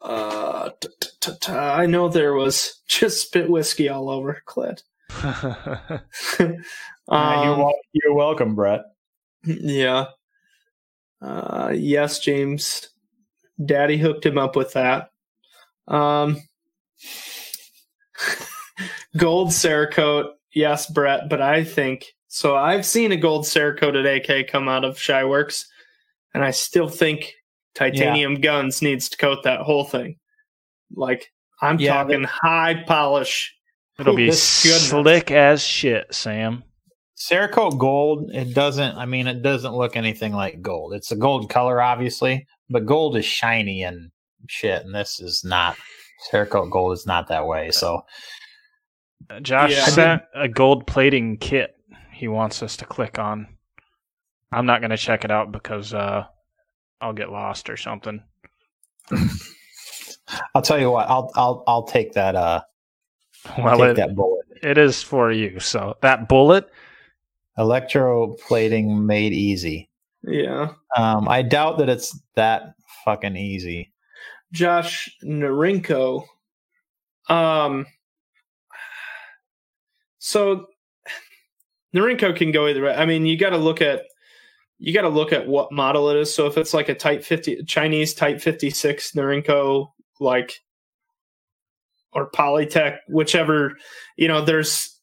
Uh, t- t- t- t- I know there was just spit whiskey all over Clit. You're, Um, wel- you're welcome, Brett. yeah. Uh, yes, James. Daddy hooked him up with that. Um, gold Cerakote. Yes, Brett, but I think so. I've seen a gold Cerakoted AK come out of Shyworks, and I still think titanium guns needs to coat that whole thing. Like I'm Yeah, talking high polish. It'll be slick as shit, Sam. Cerakote gold. It doesn't. I mean, it doesn't look anything like gold. It's a gold color, obviously, but gold is shiny and shit. And this is not. Cerakote gold is not that way. So Josh Yeah. sent a gold plating kit he wants us to click on. I'm not going to check it out because uh, I'll get lost or something. I'll tell you what. I'll I'll I'll take that. Uh, Well, take it, that bullet. it is for you. So that bullet, Electroplating made easy. Yeah. Um, I doubt that it's that fucking easy. Josh Norinco. Um, so Norinco can go either way. I mean, you got to look at you got to look at what model it is. So if it's like a Type fifty Chinese Type fifty six Norinco, like or Polytech, whichever, you know, there's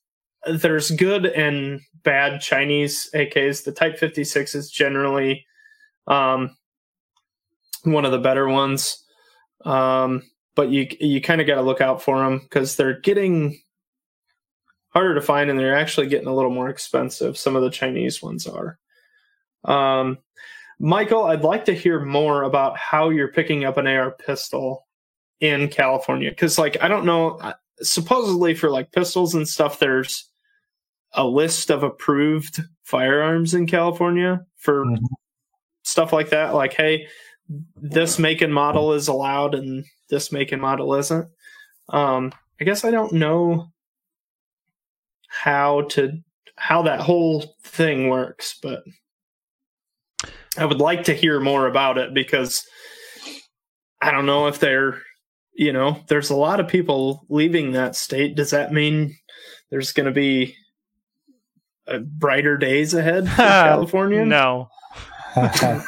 there's good and bad Chinese AKs. The Type fifty six is generally um, one of the better ones um, but you you kind of got to look out for them because they're getting harder to find and they're actually getting a little more expensive. Some of the Chinese ones are. Um, Michael, I'd like to hear more about how you're picking up an AR pistol in California because, like, I don't know. Supposedly, for like pistols and stuff, there's a list of approved firearms in California for Mhm. stuff like that. Like, hey, this make and model is allowed and this make and model isn't. Um, I guess I don't know how to how that whole thing works, but I would like to hear more about it because I don't know if they're you know, there's a lot of people leaving that state. Does that mean there's going to be uh, brighter days ahead for California? no.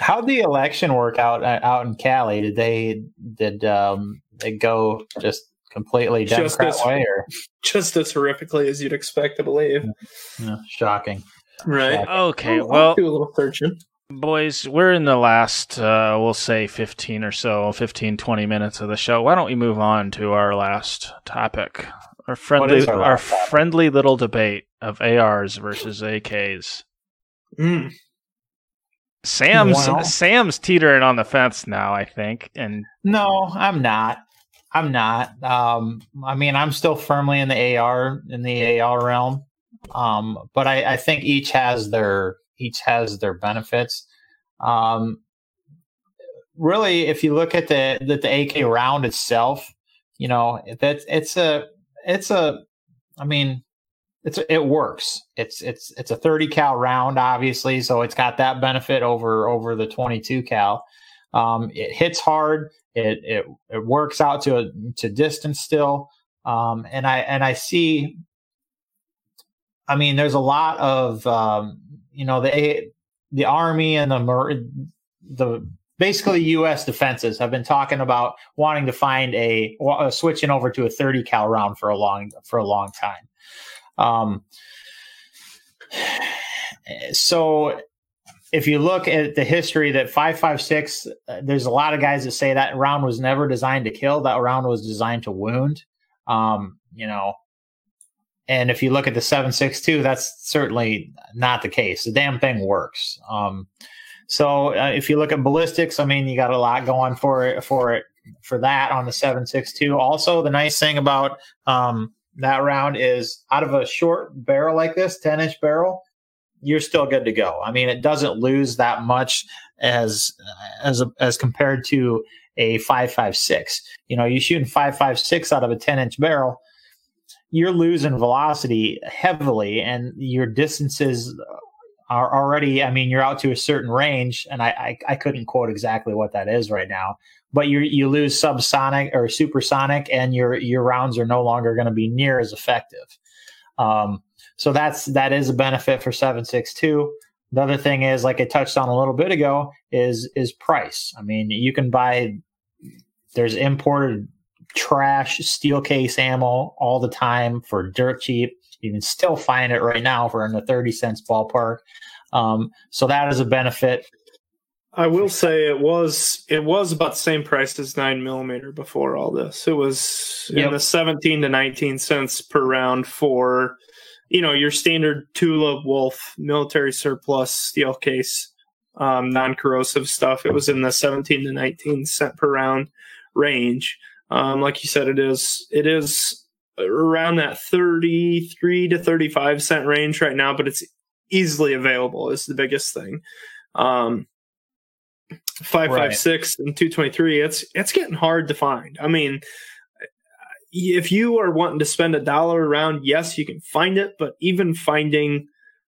How'd the election work out uh, out in Cali? Did they did um they go just completely Just Democrat as- way or Just as horrifically as you'd expect to believe. Yeah, shocking? Right. Okay, I'll- I'll well, do a little searching. boys, we're in the last, uh, we'll say 15 or so, 15, 20 minutes of the show. Why don't we move on to our last topic? Our friendly, our our, friendly little debate of ARs versus AKs. Mm. Sam's Well- Sam's teetering on the fence now, I think, and No, I'm not. I'm not. Um, I mean, I'm still firmly in the AR in the AR realm. Um, but I, I think each has their each has their benefits. Um, really, if you look at the the, the AK round itself, you know that's it's a it's a. I mean, it's it works. It's it's it's a 30 cal round, obviously, so it's got that benefit over over the 22 cal. Um, it hits hard. It it it works out to a, to distance still. Um, and I and I see. I mean, there's a lot of um, you know the the army and the the basically U.S. defenses have been talking about wanting to find a, uh, switching over to a 30 cal round for a long for a long time. Um, so if you look at the history that 556 uh, there's a lot of guys that say that round was never designed to kill. That round was designed to wound. Um, you know and if you look at the 762 that's certainly not the case. The damn thing works. Um, so uh, if you look at ballistics i mean you got a lot going for it for it for that on the 762 also the nice thing about um, that round is out of a short barrel like this 10 inch barrel you're still good to go. I mean, it doesn't lose that much as as as compared to a 556. You know, you shooting 556 out of a 10 inch barrel, you're losing velocity heavily, and your distances are already. I mean, you're out to a certain range, and I I, I couldn't quote exactly what that is right now. But you you lose subsonic or supersonic, and your your rounds are no longer going to be near as effective. Um, so that's that is a benefit for 762. The other thing is, like I touched on a little bit ago, is is price. I mean, you can buy there's imported trash steel case ammo all the time for dirt cheap. You can still find it right now for in the 30 cents ballpark. Um, so that is a benefit. I will say it was it was about the same price as nine millimeter before all this. It was yep. in the 17 to 19 cents per round for you know your standard Tula Wolf military surplus steel case, um, non-corrosive stuff. It was in the 17 to 19 cent per round range. Um, like you said, it is it is around that 33 to 35 cent range right now, but it's easily available. Is the biggest thing. Um, five five six and two twenty three. It's it's getting hard to find. I mean, if you are wanting to spend a dollar around, yes, you can find it, but even finding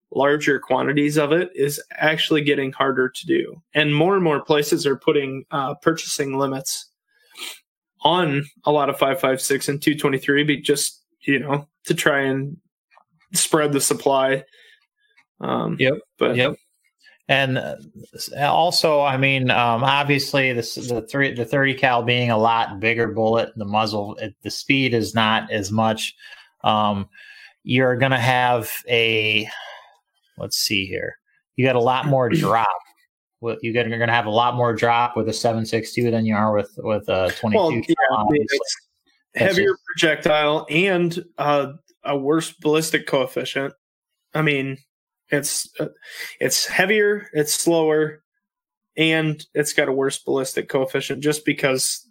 larger quantities of it is actually getting harder to do. And more and more places are putting uh, purchasing limits on a lot of 556 and 223, be just, you know, to try and spread the supply. Um, yep. But yep and uh, also, I mean, um, obviously, this, the three, the thirty cal being a lot bigger bullet, the muzzle, it, the speed is not as much. Um, you're going to have a, let's see here, you got a lot more drop. You get, you're going to have a lot more drop with a seven six two than you are with with a twenty two. Well, yeah, heavier just, projectile and uh, a worse ballistic coefficient. I mean, it's uh, it's heavier, it's slower, and it's got a worse ballistic coefficient just because.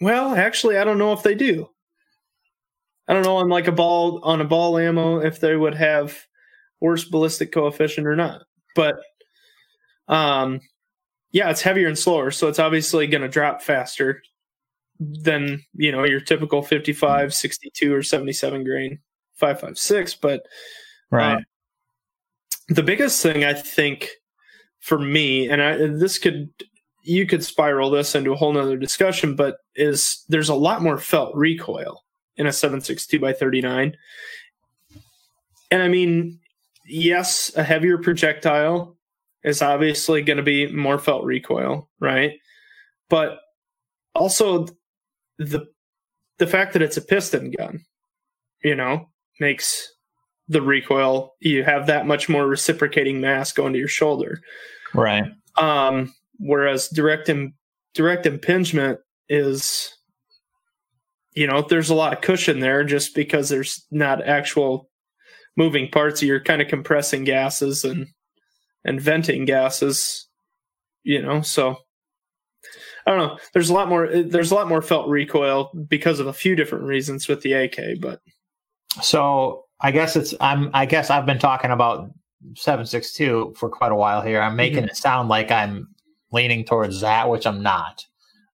Well, actually, I don't know if they do. I don't know on like a ball on a ball ammo if they would have worse ballistic coefficient or not. But um yeah, it's heavier and slower, so it's obviously going to drop faster than, you know, your typical 55, 62 or 77 grain 556, but right. Uh, the biggest thing I think for me, and I, this could you could spiral this into a whole nother discussion, but is there's a lot more felt recoil in a 762 by 39. And I mean, yes, a heavier projectile is obviously going to be more felt recoil, right? But also the the fact that it's a piston gun, you know, makes the recoil, you have that much more reciprocating mass going to your shoulder. Right. Um, whereas direct Im- direct impingement is you know, there's a lot of cushion there just because there's not actual moving parts. You're kind of compressing gases and and venting gases, you know, so I don't know. There's a lot more. There's a lot more felt recoil because of a few different reasons with the AK, but so I guess it's I'm I guess I've been talking about 762 for quite a while here. I'm making mm-hmm. it sound like I'm leaning towards that, which I'm not.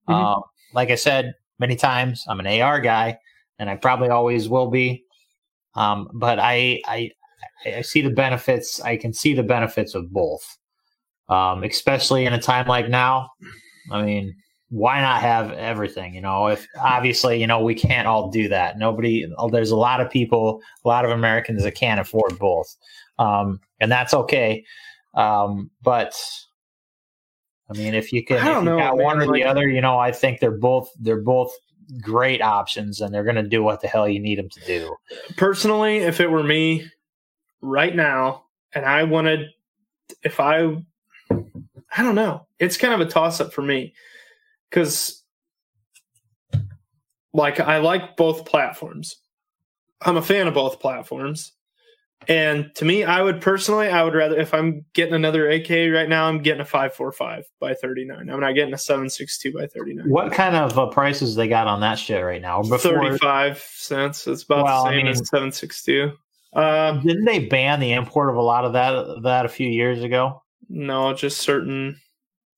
Mm-hmm. Um, like I said many times, I'm an AR guy, and I probably always will be. Um, but I, I I see the benefits. I can see the benefits of both, um, especially in a time like now. I mean, why not have everything? You know, if obviously, you know, we can't all do that. Nobody, there's a lot of people, a lot of Americans that can't afford both. Um, and that's okay. Um, but I mean, if you can, if you know, got man, one or like, the other, you know, I think they're both, they're both great options, and they're going to do what the hell you need them to do. Personally, if it were me right now, and I wanted, if I, I don't know, it's kind of a toss up for me because, like, I like both platforms. I'm a fan of both platforms. And to me, I would personally, I would rather if I'm getting another AK right now, I'm getting a five four five by thirty nine. I'm not getting a seven six two by thirty nine. What kind of uh, prices they got on that shit right now? Thirty five cents. It's about Well, the I same mean- as seven six two. Um, didn't they ban the import of a lot of that that a few years ago? no, just certain.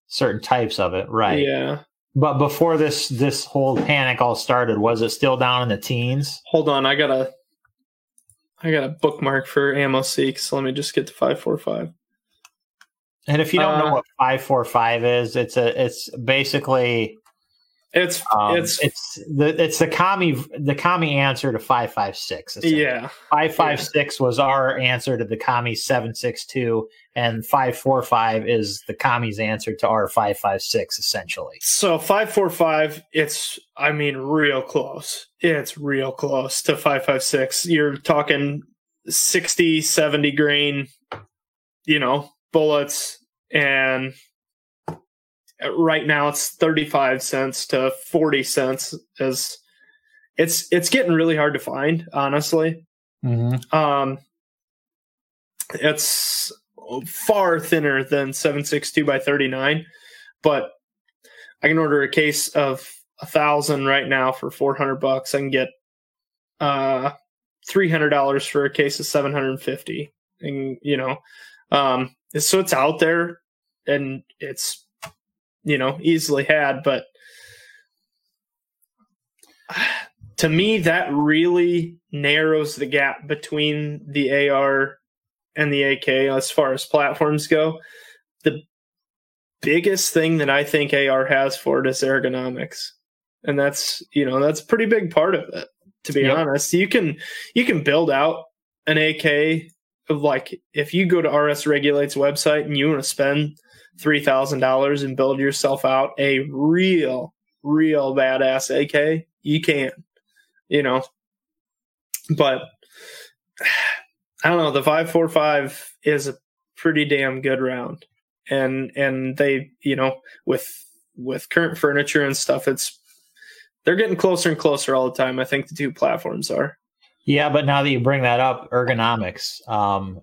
Certain types of it, right? Yeah. But before this this whole panic all started, was it still down in the teens? Hold on, I gotta. I got a bookmark for AmmoSeek, so let me just get to five four five. And if you don't know Uh, what five four five is, it's a it's basically It's um, it's, it's the it's the commie the commie answer to five five six. yeah five five six was our answer to the commie seven six two, and five four five is the commie's answer to our five five six. Essentially, So five four five, it's I mean real close. It's real close to five five six. You're talking 60, 70 grain, you know, bullets, and right now it's thirty five cents to forty cents. As it's it's getting really hard to find, honestly. Um, it's far thinner than 762 by 39, but I can order a case of a thousand right now for 400 bucks. I can get uh $300 for a case of 750 and you know um so it's out there and it's you know easily had but to me that really narrows the gap between the AR and the AK as far as platforms go. The biggest thing that I think AR has for it is ergonomics. And that's, you know, that's a pretty big part of it, to be Yep. honest. You can you can build out an AK of like if you go to RS Regulate's website and you want to spend three thousand dollars and build yourself out a real, real badass AK, you can. You know. But I don't know. The five four five is a pretty damn good round, and and they you know with with current furniture and stuff, it's they're getting closer and closer all the time. I think the two platforms are. yeah. But now that you bring that up, ergonomics, um,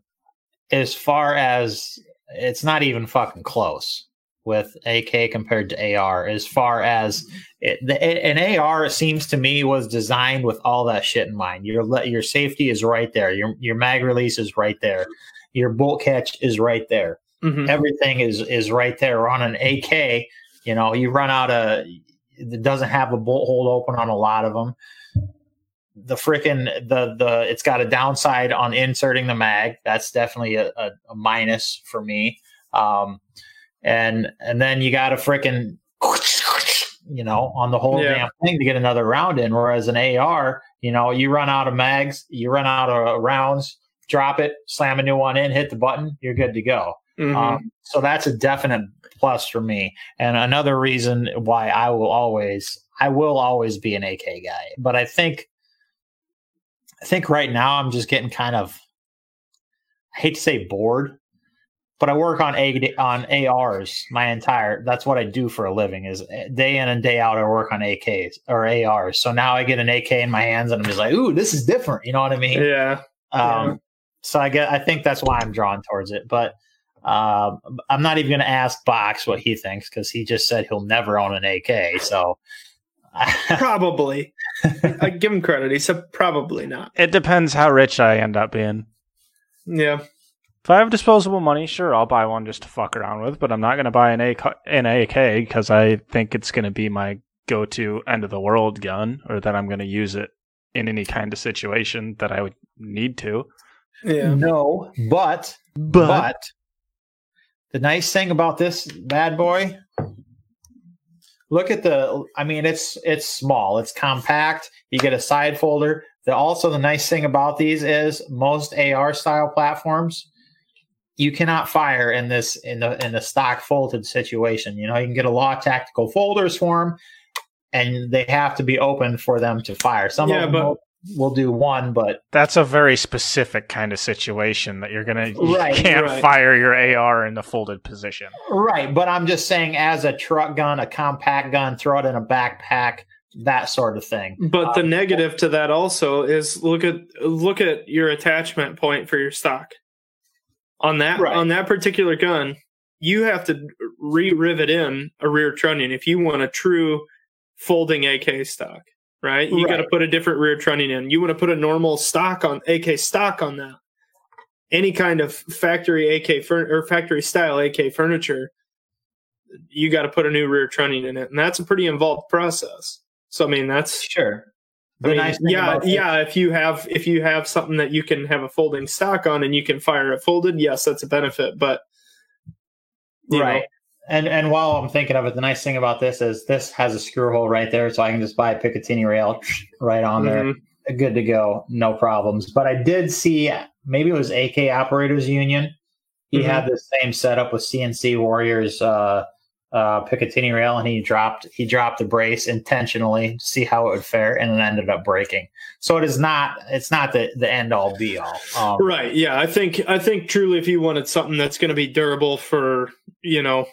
as far as it's not even fucking close with AK compared to AR. As far as it, the, an AR seems to me was designed with all that shit in mind. Your your safety is right there. Your your mag release is right there. Your bolt catch is right there. Mhm. Everything is is right there. On an AK, you know, you run out of it doesn't have a bolt hold open on a lot of them. The freaking the the it's got a downside on inserting the mag. That's definitely a, a, a minus for me. Um, and and then you got a freaking you know on the whole Yeah. damn thing to get another round in. Whereas an AR, you know, you run out of mags, you run out of rounds, drop it, slam a new one in, hit the button, you're good to go. Mhm. Um, so that's a definite plus for me. And another reason why I will always, I will always be an AK guy. But I think, I think right now I'm just getting kind of, I hate to say bored, but I work on A on ARs my entire. That's what I do for a living. Is day in and day out I work on AKs or ARs. So now I get an AK in my hands and I'm just like, ooh, this is different. You know what I mean? yeah. Um, Yeah. So I get, I think that's why I'm drawn towards it. But um, I'm not even going to ask Box what he thinks because he just said he'll never own an AK. So Probably. I give him credit. He said probably not. It depends how rich I end up being. Yeah. If I have disposable money, sure, I'll buy one just to fuck around with, but I'm not going to buy an, AK, an AK because I think it's going to be my go to end of the world gun or that I'm going to use it in any kind of situation that I would need to. Yeah. no, but but the nice thing about this bad boy, look at the. I mean, it's it's small, it's compact. You get a side folder. The also the nice thing about these is most AR style platforms, you cannot fire in this in the in the stock folded situation. You know, you can get a LAW Tactical folders for them, and they have to be open for them to fire. Some Yeah, of them but- will, will do one, but That's a very specific kind of situation that you're gonna you Right, can't right. fire your AR in the folded position. right. But I'm just saying, as a truck gun, a compact gun, throw it in a backpack, that sort of thing. But the Um, negative to that also is look at look at your attachment point for your stock. On that Right. on that particular gun, you have to re-rivet in a rear trunnion if you want a true folding AK stock, right? You got to put a different rear trunnion in. You want to put a normal stock on AK stock on that. Any kind of factory AK furn- or factory style AK furniture, you got to put a new rear trunnion in it, and that's a pretty involved process. So I mean, that's Sure. I mean, nice yeah, yeah. If you have if you have something that you can have a folding stock on and you can fire it folded, yes, that's a benefit. But know, right. And and while I'm thinking of it, the nice thing about this is this has a screw hole right there, so I can just buy a Picatinny rail right on there, mhm. good to go, no problems. But I did see maybe it was AK Operators Union. He Mhm. had the same setup with CNC Warriors uh, uh, Picatinny rail, and he dropped he dropped the brace intentionally to see how it would fare, and it ended up breaking. So it is not it's not the the end all be all. Um, right? Yeah, I think I think truly, if you wanted something that's going to be durable for you know,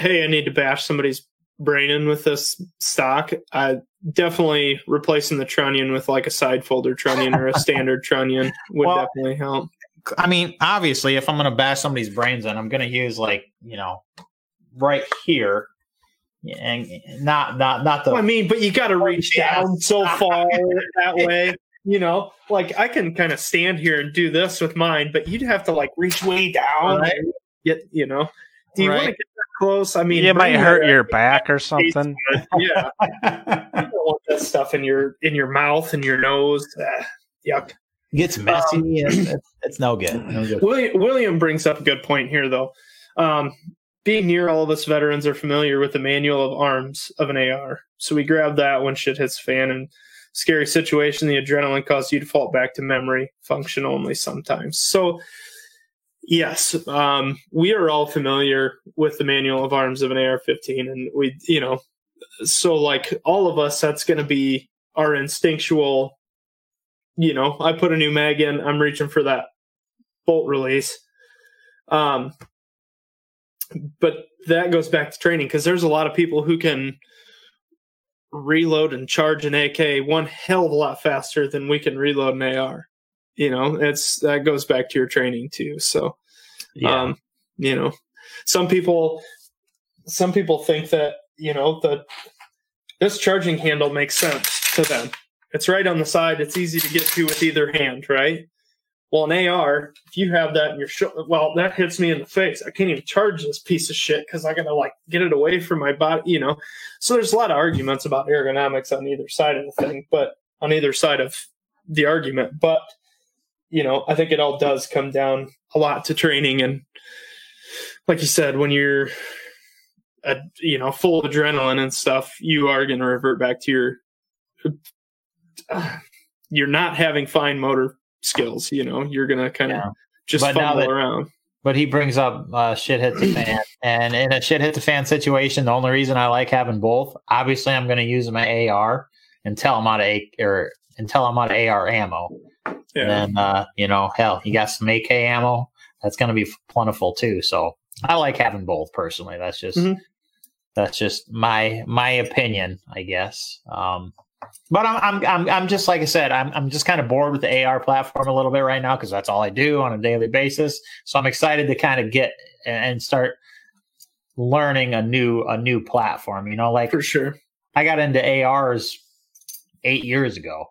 hey, I need to bash somebody's brain in with this stock. I definitely replacing the trunnion with like a side folder trunnion or a standard trunnion would Well, definitely help. I mean, obviously, if I'm going to bash somebody's brains in, I'm going to use like you know, right here, and not not not the. I mean, but you got to reach down so far that way. You know, like I can kind of stand here and do this with mine, but you'd have to like reach way down. Right. Get you know. Do you want to get that close? I mean, it might hurt your back or something. Yeah, you don't want that stuff in your in your mouth and your nose. Ah, yuck. Gets messy. and it's, it's no good. No good. William, William brings up a good point here, though. Um, being near all of us veterans are familiar with the manual of arms of an AR. So we grab that when shit hits fan and scary situation, the adrenaline causes you to fall back to memory function only sometimes. So yes, um, we are all familiar with the manual of arms of an AR-15, and we, you know, so like all of us, that's going to be our instinctual. You know, I put a new mag in, I'm reaching for that bolt release. Um, but that goes back to training because there's a lot of people who can reload and charge an AK one hell of a lot faster than we can reload an AR. You know, it's that goes back to your training too. So, Yeah. um, you know, some people, some people think that you know the this charging handle makes sense to them. It's right on the side. It's easy to get to with either hand, right? Well, an AR, if you have that in your shoulder, well, that hits me in the face. I can't even charge this piece of shit because I gotta like get it away from my body, you know. So there's a lot of arguments about ergonomics on either side of the thing, but on either side of the argument. But you know, I think it all does come down a lot to training and, like you said, when you're, uh, you know, full of adrenaline and stuff, you are going to revert back to your. you're not having fine motor skills. You know, you're going to kind of Yeah. just But fumble that- around. But he brings up uh, shit hit the fan, and in a shit hit the fan situation, the only reason I like having both, obviously, I'm going to use my AR until I'm out of A or until I'm out of AR ammo. Yeah. And then, uh, you know, hell, you got some AK ammo. That's going to be plentiful too. So I like having both personally. That's just Mhm. that's just my my opinion, I guess. Um, but I'm, I'm I'm I'm just like I said, I'm I'm just kind of bored with the AR platform a little bit right now because that's all I do on a daily basis. So I'm excited to kind of get and start learning a new a new platform. You know, like For sure. I got into ARs eight years ago.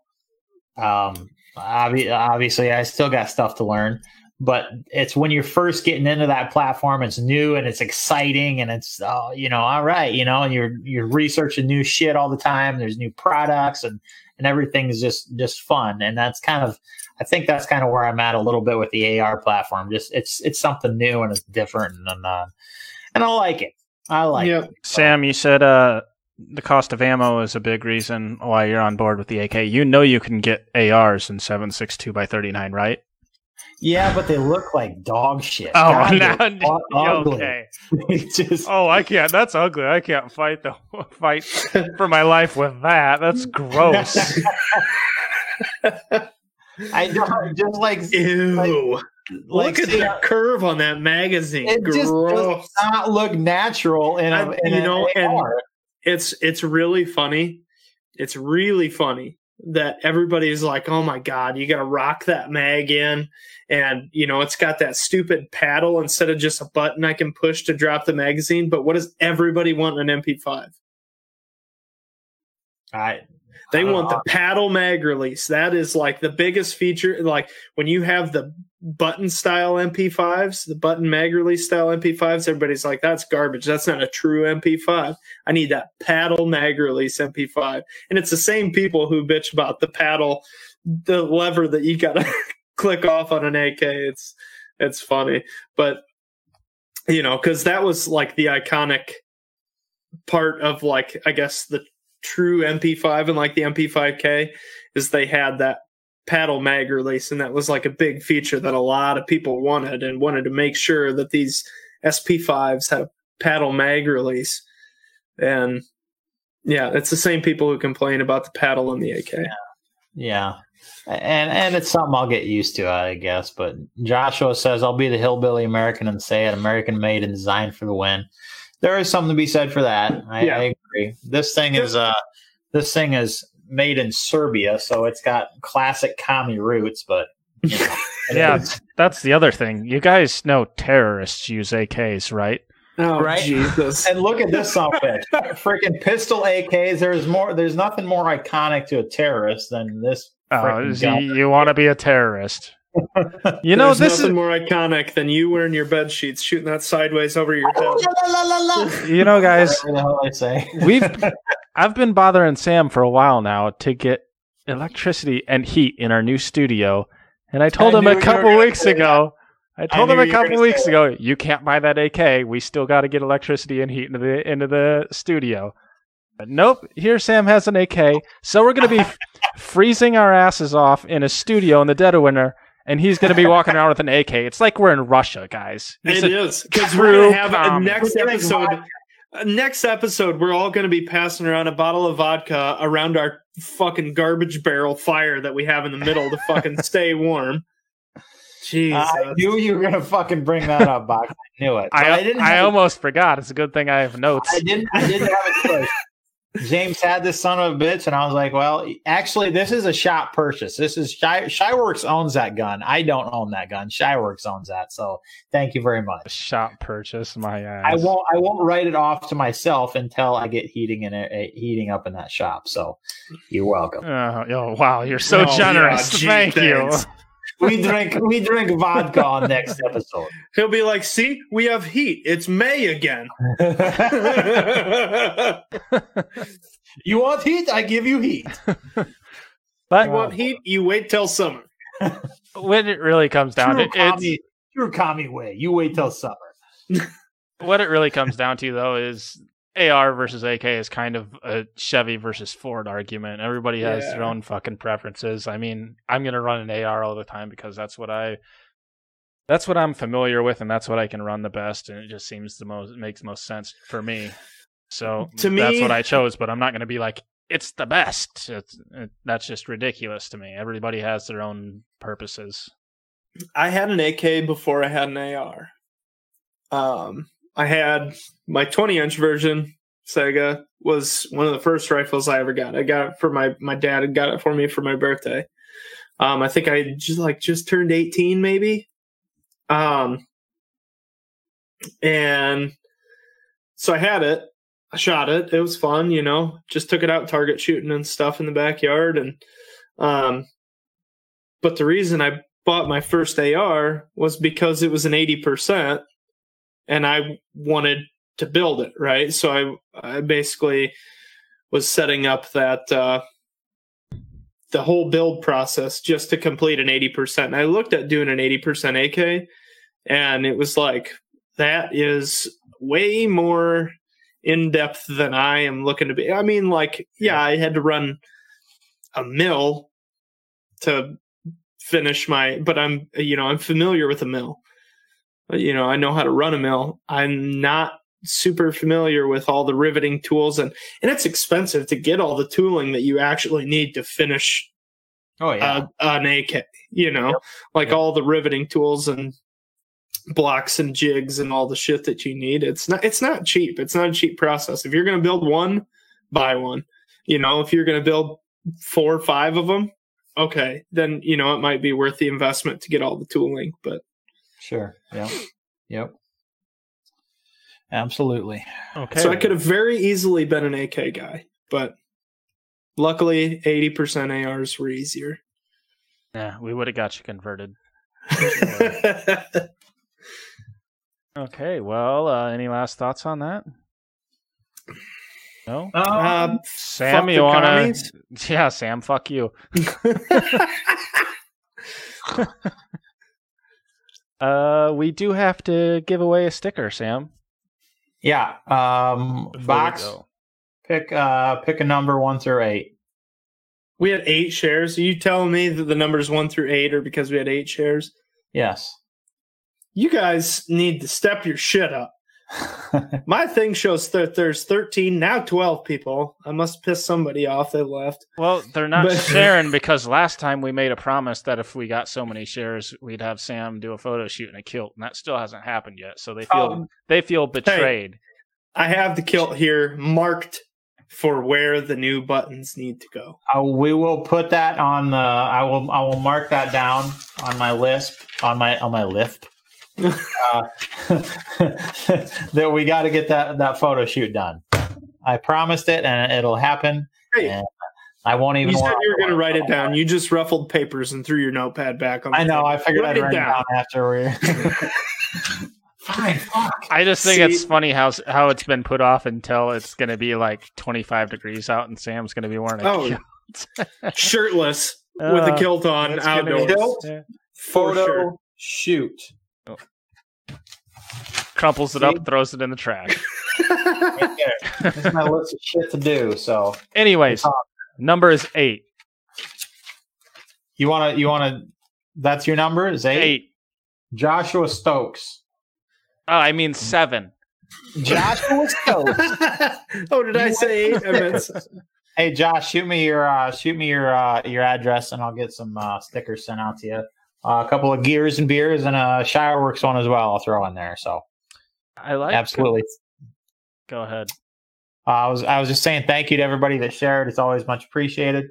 Um, obviously, I still got stuff to learn, but it's when you're first getting into that platform, it's new and it's exciting, and it's oh, you know, all right, you know, and you're you're researching new shit all the time. There's new products and and everything is just just fun, and that's kind of I think that's kind of where I'm at a little bit with the AR platform. Just it's it's something new and it's different, and uh, and I like it. I like yeah. it. Sam, you said uh, the cost of ammo is a big reason why you're on board with the AK. You know you can get ARs in 7.62 by 39, right? Yeah, but they look like dog shit. Oh, God, now, ugly. okay. Just Oh, I can't. That's ugly. I can't fight the fight for my life with that. That's gross. I don't just like Ew. like Look at see, the curve on that magazine. it just does not look natural in a I- in you an know, and- AR. It's it's really funny. It's really funny that everybody's like, "Oh my god, you got to rock that mag in." And you know, it's got that stupid paddle instead of just a button I can push to drop the magazine. But what does everybody want in an MP5? I They want the paddle mag release. That is like the biggest feature. Like when you have the button style MP5s, the button mag release style MP5s, everybody's like, that's garbage. That's not a true MP5. I need that paddle mag release MP5. And it's the same people who bitch about the paddle, the lever that you got to click off on an AK. It's, it's funny. But, you know, because that was like the iconic part of like, I guess the true MP5 and like the MP5K is they had that paddle mag release and that was like a big feature that a lot of people wanted and wanted to make sure that these SP5s had a paddle mag release and yeah it's the same people who complain about the paddle in the AK Yeah. And and it's something I'll get used to, I guess. But Joshua says I'll be the hillbilly American and say it, American made and designed for the win. There is something to be said for that. I, Yeah. I agree. This thing is uh this thing is made in Serbia, so it's got classic commie roots, but you know, Yeah. is- That's the other thing. You guys know terrorists use AKs, right? oh Right? jesus And look at this son of a bitch. Freaking pistol AKs. There's more there's nothing more iconic to a terrorist than this uh, Oh, frickin' so gun. you, want to be a terrorist. You know, There's this nothing is more iconic than you wearing your bed sheets shooting that sideways over your head you know, guys. Whatever the hell they say. We've I've been bothering Sam for a while now to get electricity and heat in our new studio, and I told I him a couple weeks ago. I told knew him a you couple weeks ago, you can't buy that AK. We still got to get electricity and heat into the into the studio. But nope, here Sam has an AK. So we're going to be freezing our asses off in a studio in the dead of winter, and he's going to be walking around with an AK. It's like we're in Russia, guys. It's It a- is because we're gonna have a next We're episode. Vodka. uh, Next episode, we're all going to be passing around a bottle of vodka around our fucking garbage barrel fire that we have in the middle to fucking stay warm. Jesus, I knew you were gonna fucking bring that up, Box. I knew it. I, I didn't. I have, almost forgot. It's a good thing I have notes. I didn't. I didn't have a choice. James had this son of a bitch, and I was like, "Well, actually, this is a shop purchase. This is Shy, Shyworks owns that gun. I don't own that gun. Shyworks owns that. So, thank you very much. Shop purchase, my ass. I won't. I won't write it off to myself until I get heating in it, uh, heating up in that shop. So, you're welcome. Oh, oh, wow, you're so Oh, generous. yeah, gee, Thank thanks. We drink. We drink vodka on next episode. he'll be like, "See, we have heat. It's May again." you want heat? I give you heat. But you But want heat? You wait till summer. when it really comes down to True it, it's, commie, true commie way. You wait till summer. what it really comes down to though is AR versus AK is kind of a Chevy versus Ford argument. Everybody has their own fucking preferences. I mean, I'm gonna run an AR all the time because that's what I that's what I'm familiar with and that's what I can run the best and it just seems the most makes most sense for me. So To me, that's what I chose, but I'm not gonna be like it's the best. It's, it, that's just ridiculous to me. Everybody has their own purposes. I had an AK before I had an AR. Um, I had my 20 inch version. Saiga was one of the first rifles I ever got. I got it for my my dad got it for me for my birthday. Um, I think I just like just turned 18 maybe. Um, and so I had it. I shot it. It was fun, you know. Just took it out target shooting and stuff in the backyard and um but the reason I bought my first AR was because it was an 80% and I wanted to build it, right? So I I basically was setting up that uh the whole build process just to complete an 80%. And I looked at doing an 80% AK and it was like that is way more in depth than I am looking to be. I mean like yeah, I had to run a mill to finish my, but I'm you know I'm familiar with a mill. You know I know how to run a mill. I'm not super familiar with all the riveting tools and and it's expensive to get all the tooling that you actually need to finish Oh yeah. uh, an AK. You know, Yep. like Yep. all the riveting tools and blocks and jigs and all the shit that you need. It's not it's not cheap. It's not a cheap process. If you're going to build one, buy one. You know, if you're going to build four or five of them, okay, then you know it might be worth the investment to get all the tooling. But sure. Yep. Yep. Absolutely. Okay. so I could have very easily been an AK guy, but luckily 80% ARs were easier. Yeah, we would have got you converted. Okay. Well, uh, any last thoughts on that? No. uh, Sam, you wanna? commies? Yeah, Sam. Fuck you. Uh, we do have to give away a sticker, Sam. yeah. Um, before box. Pick uh pick a number one through eight. We had eight shares. Are you telling me that the numbers one through eight are because we had eight shares? Yes. You guys need to step your shit up. My thing shows that there's 13, now 12 people. I must piss somebody off. They left. Well, they're not But- sharing because last time we made a promise that if we got so many shares, we'd have Sam do a photo shoot in a kilt, and that still hasn't happened yet. So they feel Um, they feel betrayed. I have the kilt here marked for where the new buttons need to go. Uh, we will put that on the. I will. I will mark that down on my list. On my on my list. Uh, that we got to get that that photo shoot done. I promised it, and it'll happen. Great. I won't even. You said you were going to write it down. You just ruffled papers and threw your notepad back on. the I know. table. I figured Write I'd it write it down. down after we. Fine. Fuck. I just think See- it's funny how how it's been put off until it's going to be like 25 degrees out, and Sam's going to be wearing a Oh, kilt. Shirtless with a Uh, kilt on That's outdoors. Kilt? Yeah. Photo sure. shoot. Crumples it See? up, throws it in the trash. Right there. this is my list of shit to do. So Anyways, number is eight. you want to. You want to. That's your number. Is eight. Eight. Joshua Stokes. Oh, I mean seven. Joshua Stokes. oh, did I say eight? I Hey Josh, shoot me your uh, shoot me your uh, your address, and I'll get some uh, stickers sent out to you. Uh, a couple of gears and beers, and a Shireworks one as well. I'll throw in there. So I like absolutely. Go ahead. Uh, I was I was just saying thank you to everybody that shared. It's always much appreciated.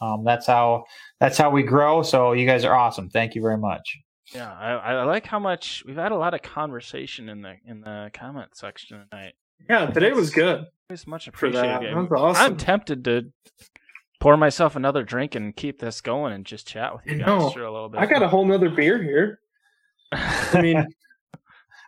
Um, that's how that's how we grow. So you guys are awesome. Thank you very much. Yeah, I, I like how much we've had a lot of conversation in the in the comment section tonight. yeah, today was good It's much appreciated. that. I'm- That's awesome. I'm tempted to pour myself another drink and keep this going and just chat with you I guys know. for a little bit. I got a whole nother beer here. I mean,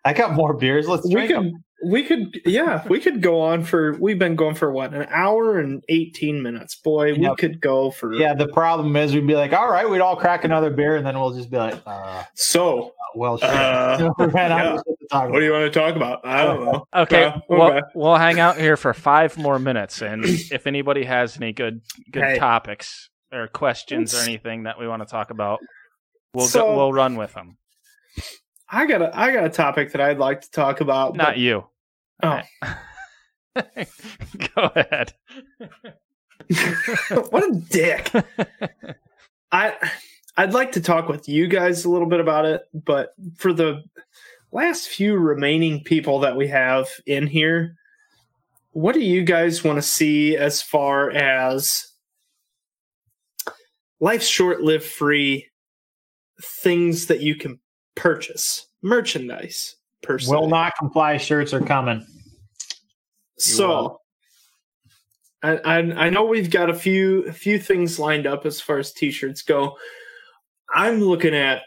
I got more beers. Let's we drink could, them. We could, yeah, we could go on for. We've been going for what an hour and eighteen minutes. Boy, we Yep. could go for. Yeah, the problem is we'd be like, all right, we'd all crack another beer, and then we'll just be like, uh, So, well, shit. Uh, we yeah. of shit what do you want to talk about? I don't know. Okay, Uh, We'll, okay. we'll hang out here for five more minutes, and if anybody has any good good Hey. topics or questions or anything that we want to talk about, we'll So- go, we'll run with them. I got a, I got a topic that I'd like to talk about. Not but- you. Oh. go ahead. what a dick. I I'd like to talk with you guys a little bit about it, but for the last few remaining people that we have in here, what do you guys want to see as far as life's short lived free things that you can purchase? Merchandise per se. Will not comply shirts are coming. So I, I I know we've got a few a few things lined up as far as t-shirts go. I'm looking at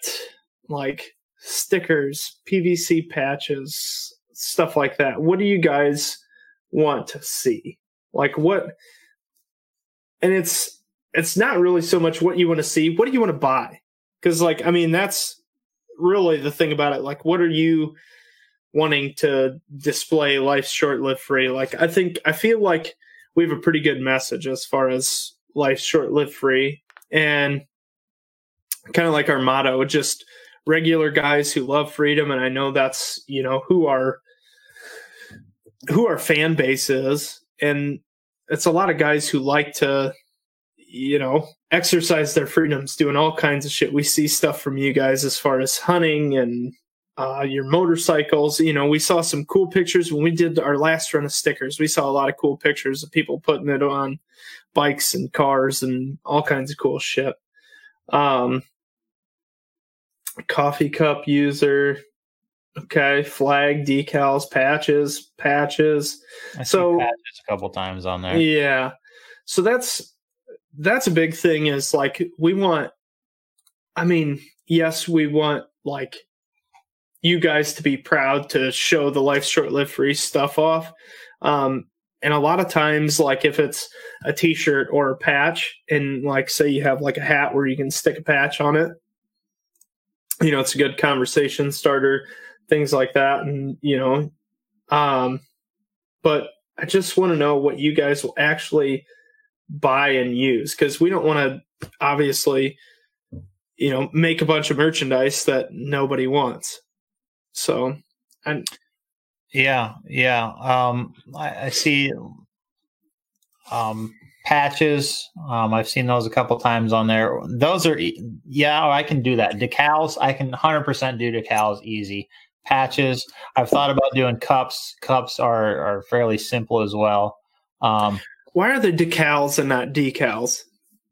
like stickers, PVC patches, stuff like that. What do you guys want to see? Like what and it's it's not really so much what you want to see, what do you want to buy? Cuz like I mean that's really the thing about it. Like what are you wanting to display life's short lived free. Like I think I feel like we have a pretty good message as far as life's short lived free. And kind of like our motto, just regular guys who love freedom. And I know that's, you know, who our, who our fan base is. And it's a lot of guys who like to, you know, exercise their freedoms doing all kinds of shit. We see stuff from you guys as far as hunting and uh, your motorcycles. You know, we saw some cool pictures when we did our last run of stickers. We saw a lot of cool pictures of people putting it on bikes and cars and all kinds of cool shit. Um, coffee cup user. Okay, flag decals, patches, patches. I So- patches a couple times on there. Yeah. So that's that's a big thing is like we want I mean, yes, we want like you guys to be proud to show the life short live free stuff off. Um and a lot of times like if it's a t-shirt or a patch and like say you have like a hat where you can stick a patch on it, you know, it's a good conversation starter, things like that and you know um but I just want to know what you guys will actually buy and use because we don't want to obviously, you know, make a bunch of merchandise that nobody wants. So, and Yeah, yeah. Um, I, I see um, patches. Um, I've seen those a couple times on there. Those are, yeah, I can do that. Decals, I can 100% do decals easy. Patches, I've thought about doing cups. Cups are, are fairly simple as well. Um, why are the decals and not decals?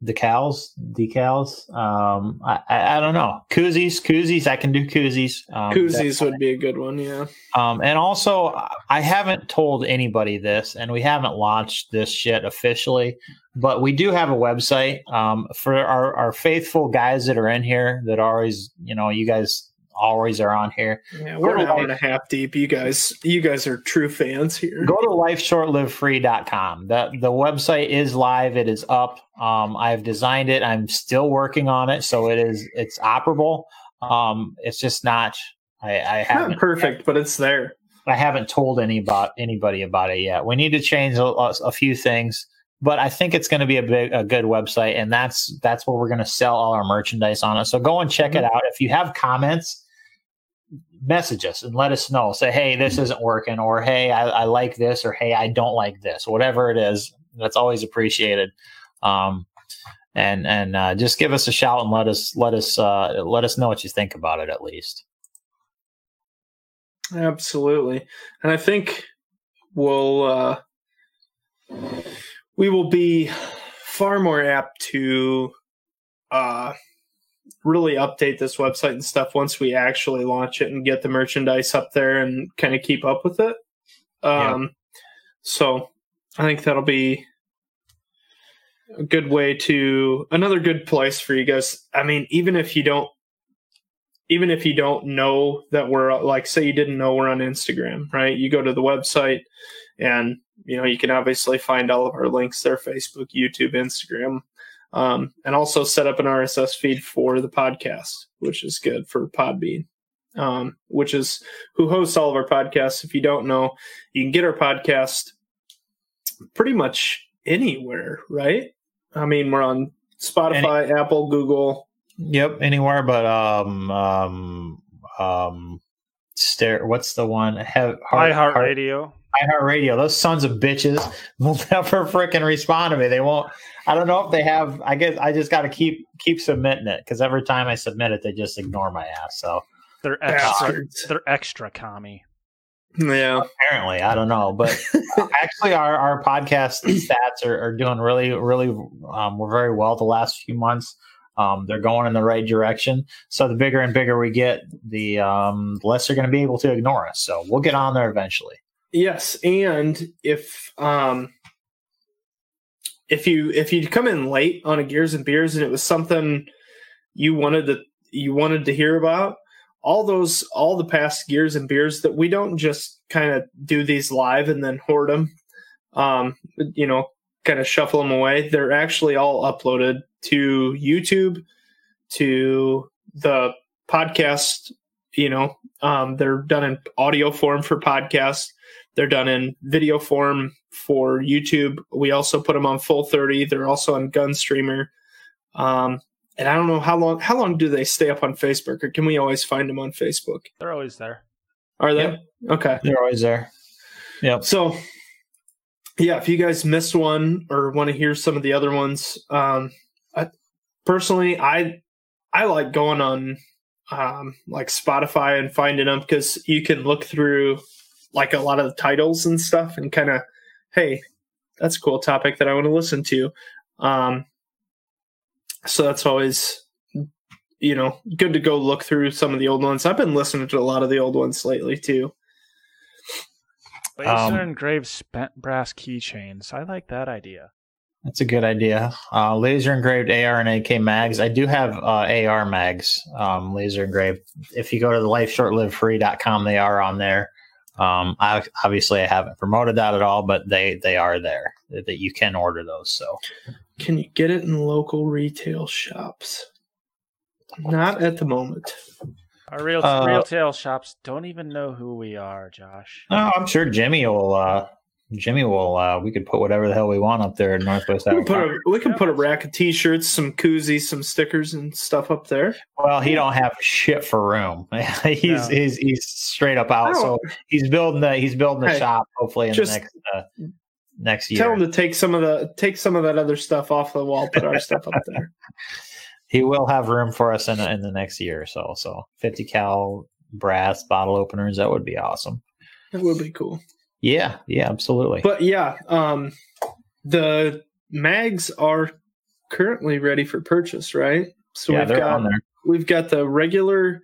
Decals, decals. Um, I, I, I don't know. Koozies, koozies. I can do koozies. Um, Koozies would be a good one. Yeah. Um, and also, I haven't told anybody this, and we haven't launched this shit officially, but we do have a website um, for our, our faithful guys that are in here that always, you know, you guys always are on here. Yeah. We're an hour and a half deep. You guys, you guys are true fans here. Go to lifeshortlivefree.com. The, the website is live, it is up. Um, I've designed it, I'm still working on it, so it is it's operable. Um, it's just not. I, I haven't Not perfect, but it's there. I haven't told any about anybody about it yet. We need to change a, a few things, but I think it's going to be a big, a good website, and that's that's where we're going to sell all our merchandise on it. So go and check it out. If you have comments, message us and let us know. Say, hey, this isn't working, or hey, I, I like this, or hey, I don't like this. Whatever it is, that's always appreciated. Um, and and uh, just give us a shout and let us let us uh, let us know what you think about it at least. Absolutely. And I think we'll uh we will be far more apt to uh really update this website and stuff once we actually launch it and get the merchandise up there and kind of keep up with it. Um so I think that'll be a good way to another good place for you guys. I mean, even if you don't even if you don't know that we're like say you didn't know we're on Instagram, right? You go to the website and you know you can obviously find all of our links there Facebook, YouTube, Instagram. Um, and also set up an RSS feed for the podcast, which is good for Podbean, um, which is who hosts all of our podcasts. If you don't know, you can get our podcast pretty much anywhere, right? I mean, we're on Spotify, Apple, Google, Yep, anywhere but um um um stare what's the one have heart, iHeartRadio. iHeartRadio. Those sons of bitches will never freaking respond to me. They won't I don't know if they have I guess I just gotta keep keep submitting it because every time I submit it they just ignore my ass. So They're extra. Bastards. They're extra commie. Yeah. apparently I don't know. But actually our, our podcast stats are, are doing really, really um we're very well the last few months. Um, they're going in the right direction. So the bigger and bigger we get, the um, less they're going to be able to ignore us. So we'll get on there eventually. Yes, and if um if you if you come in late on a Gears and Beers and it was something you wanted to you wanted to hear about, all those all the past Gears and Beers that we don't just kind of do these live and then hoard them, um, you know, kind of shuffle them away. They're actually all uploaded to YouTube, to the podcast. You know, um, they're done in audio form for podcasts. They're done in video form for YouTube. We also put them on Full 30. They're also on Gunstreamer. Um, and I don't know how long how long do they stay up on Facebook, or can we always find them on Facebook? They're always there. Are they Yep. okay? They're always there. Yep. So, yeah, if you guys missed one or want to hear some of the other ones, um, I, personally, I I like going on um, like Spotify and finding them because you can look through like a lot of the titles and stuff and kind of, hey, that's a cool topic that I want to listen to. Um, so that's always you know good to go look through some of the old ones. I've been listening to a lot of the old ones lately too. Laser Um, engraved spent brass keychains. I like that idea. That's a good idea. Uh, laser engraved AR and AK mags. I do have uh, AR mags, um, laser engraved. If you go to the lifeshortlivefree.com, they are on there. Um, I, obviously, I haven't promoted that at all, but they they are there that that you can order those. So Can you get it in local retail shops? Not at the moment. Our real Uh, retail shops don't even know who we are, Josh. oh, I'm sure Jimmy will. Uh, Jimmy will. Uh, we could put whatever the hell we want up there in Northwest. We can put a we can put a rack of t-shirts, some koozies, some stickers, and stuff up there. Well, he don't have shit for room. he's No. he's he's straight up out. So he's building the he's building the Hey, shop. Hopefully in the next uh, next year. Tell him to take some of the take some of that other stuff off the wall. Put our stuff up there. he will have room for us in in the next year or so. So 50 cal brass bottle openers that would be awesome. That would be cool. Yeah, yeah, absolutely. But yeah, um, the mags are currently ready for purchase, right? So yeah, we've got on there. we've got the regular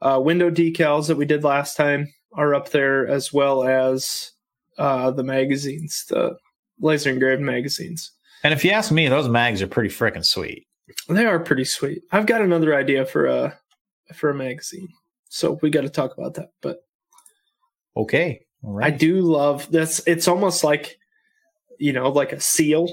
uh, window decals that we did last time are up there, as well as uh, the magazines, the laser engraved magazines. And if you ask me, those mags are pretty freaking sweet. They are pretty sweet. I've got another idea for a for a magazine, so we got to talk about that. But Okay. All I do love this. It's almost like you know, like a seal.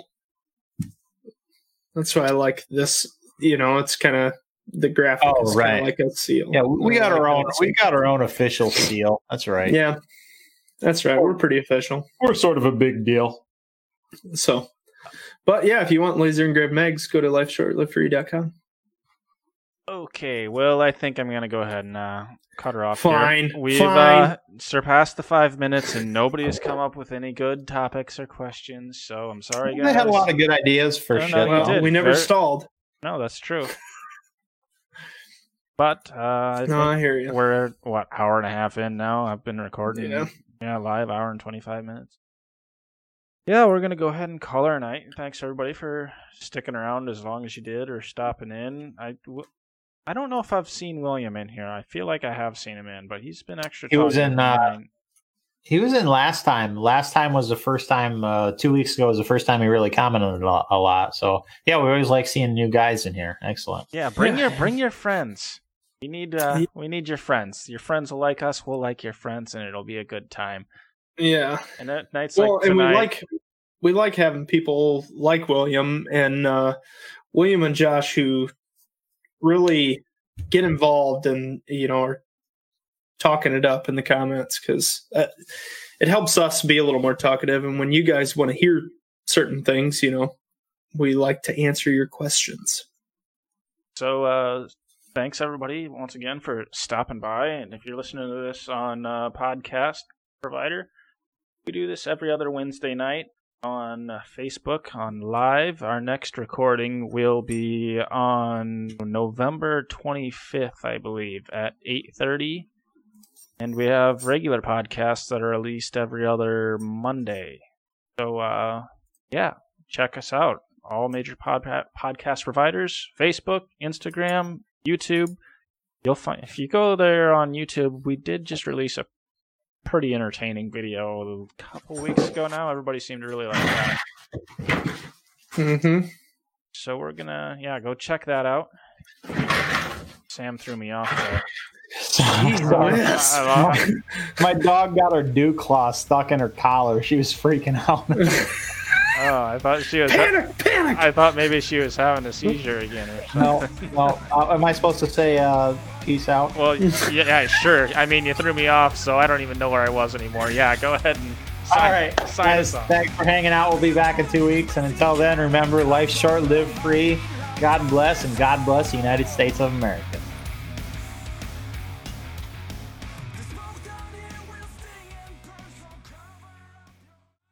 That's why I like this. You know, it's kind of the graphic Oh, is right. like a seal. yeah, we, we got like our that. own we got our own official seal. That's right. Yeah, that's right. We're pretty official. We're sort of a big deal. So, but yeah, if you want laser engraved mags, go to lifeshortlivefree.com. Okay, well, I think I'm gonna go ahead and uh, cut her off. Fine, here. we've fine. Uh, surpassed the five minutes, and nobody has come up with any good topics or questions. So I'm sorry, guys. They had a lot of good ideas for No, no, shit. you Well, we never Very- stalled. No, that's true. But uh, I No, I hear you. we're what hour and a half in now. I've been recording. Yeah. yeah, live hour and twenty five minutes. Yeah, we're gonna go ahead and call our night. Thanks everybody for sticking around as long as you did or stopping in. I, w- I don't know if I've seen William in here. I feel like I have seen him in, but he's been extra. He was in, uh. He was in last time. Last time was the first time. Uh, two weeks ago was the first time he really commented a lot. So yeah, we always like seeing new guys in here. Excellent. Yeah, bring your bring your friends. We need uh, we need your friends. Your friends will like us. We'll like your friends, and it'll be a good time. Yeah. And at nights Well, like and we like we like having people like William and uh, William and Josh who really get involved and you know are talking it up in the comments because uh, it helps us be a little more talkative. And when you guys want to hear certain things, you know, we like to answer your questions. So, uh, thanks everybody once again for stopping by. And if you're listening to this on uh, podcast provider, we do this every other Wednesday night on Facebook on live. Our next recording will be on November 25th, I believe, at 8:30. And we have regular podcasts that are released every other Monday. So, uh, yeah, check us out. All major pod- podcast providers Facebook, Instagram, YouTube. You'll find if you go there on YouTube, we did just release a pretty entertaining video a couple weeks ago now. Everybody seemed to really like that. Mm-hmm. So we're gonna yeah, go check that out. Sam threw me off there. Yes. I- I- My dog got her dew claw stuck in her collar. She was freaking out. oh, I thought she was panic! Panic! I thought maybe she was having a seizure again or something. no, no. Uh, am I supposed to say uh, peace out? Well, yeah, yeah, sure. I mean, you threw me off, so I don't even know where I was anymore. Yeah, go ahead and sign, All right, sign guys. us off. Thanks for hanging out. We'll be back in two weeks, and until then, remember: life's short, live free. God bless and God bless the United States of America.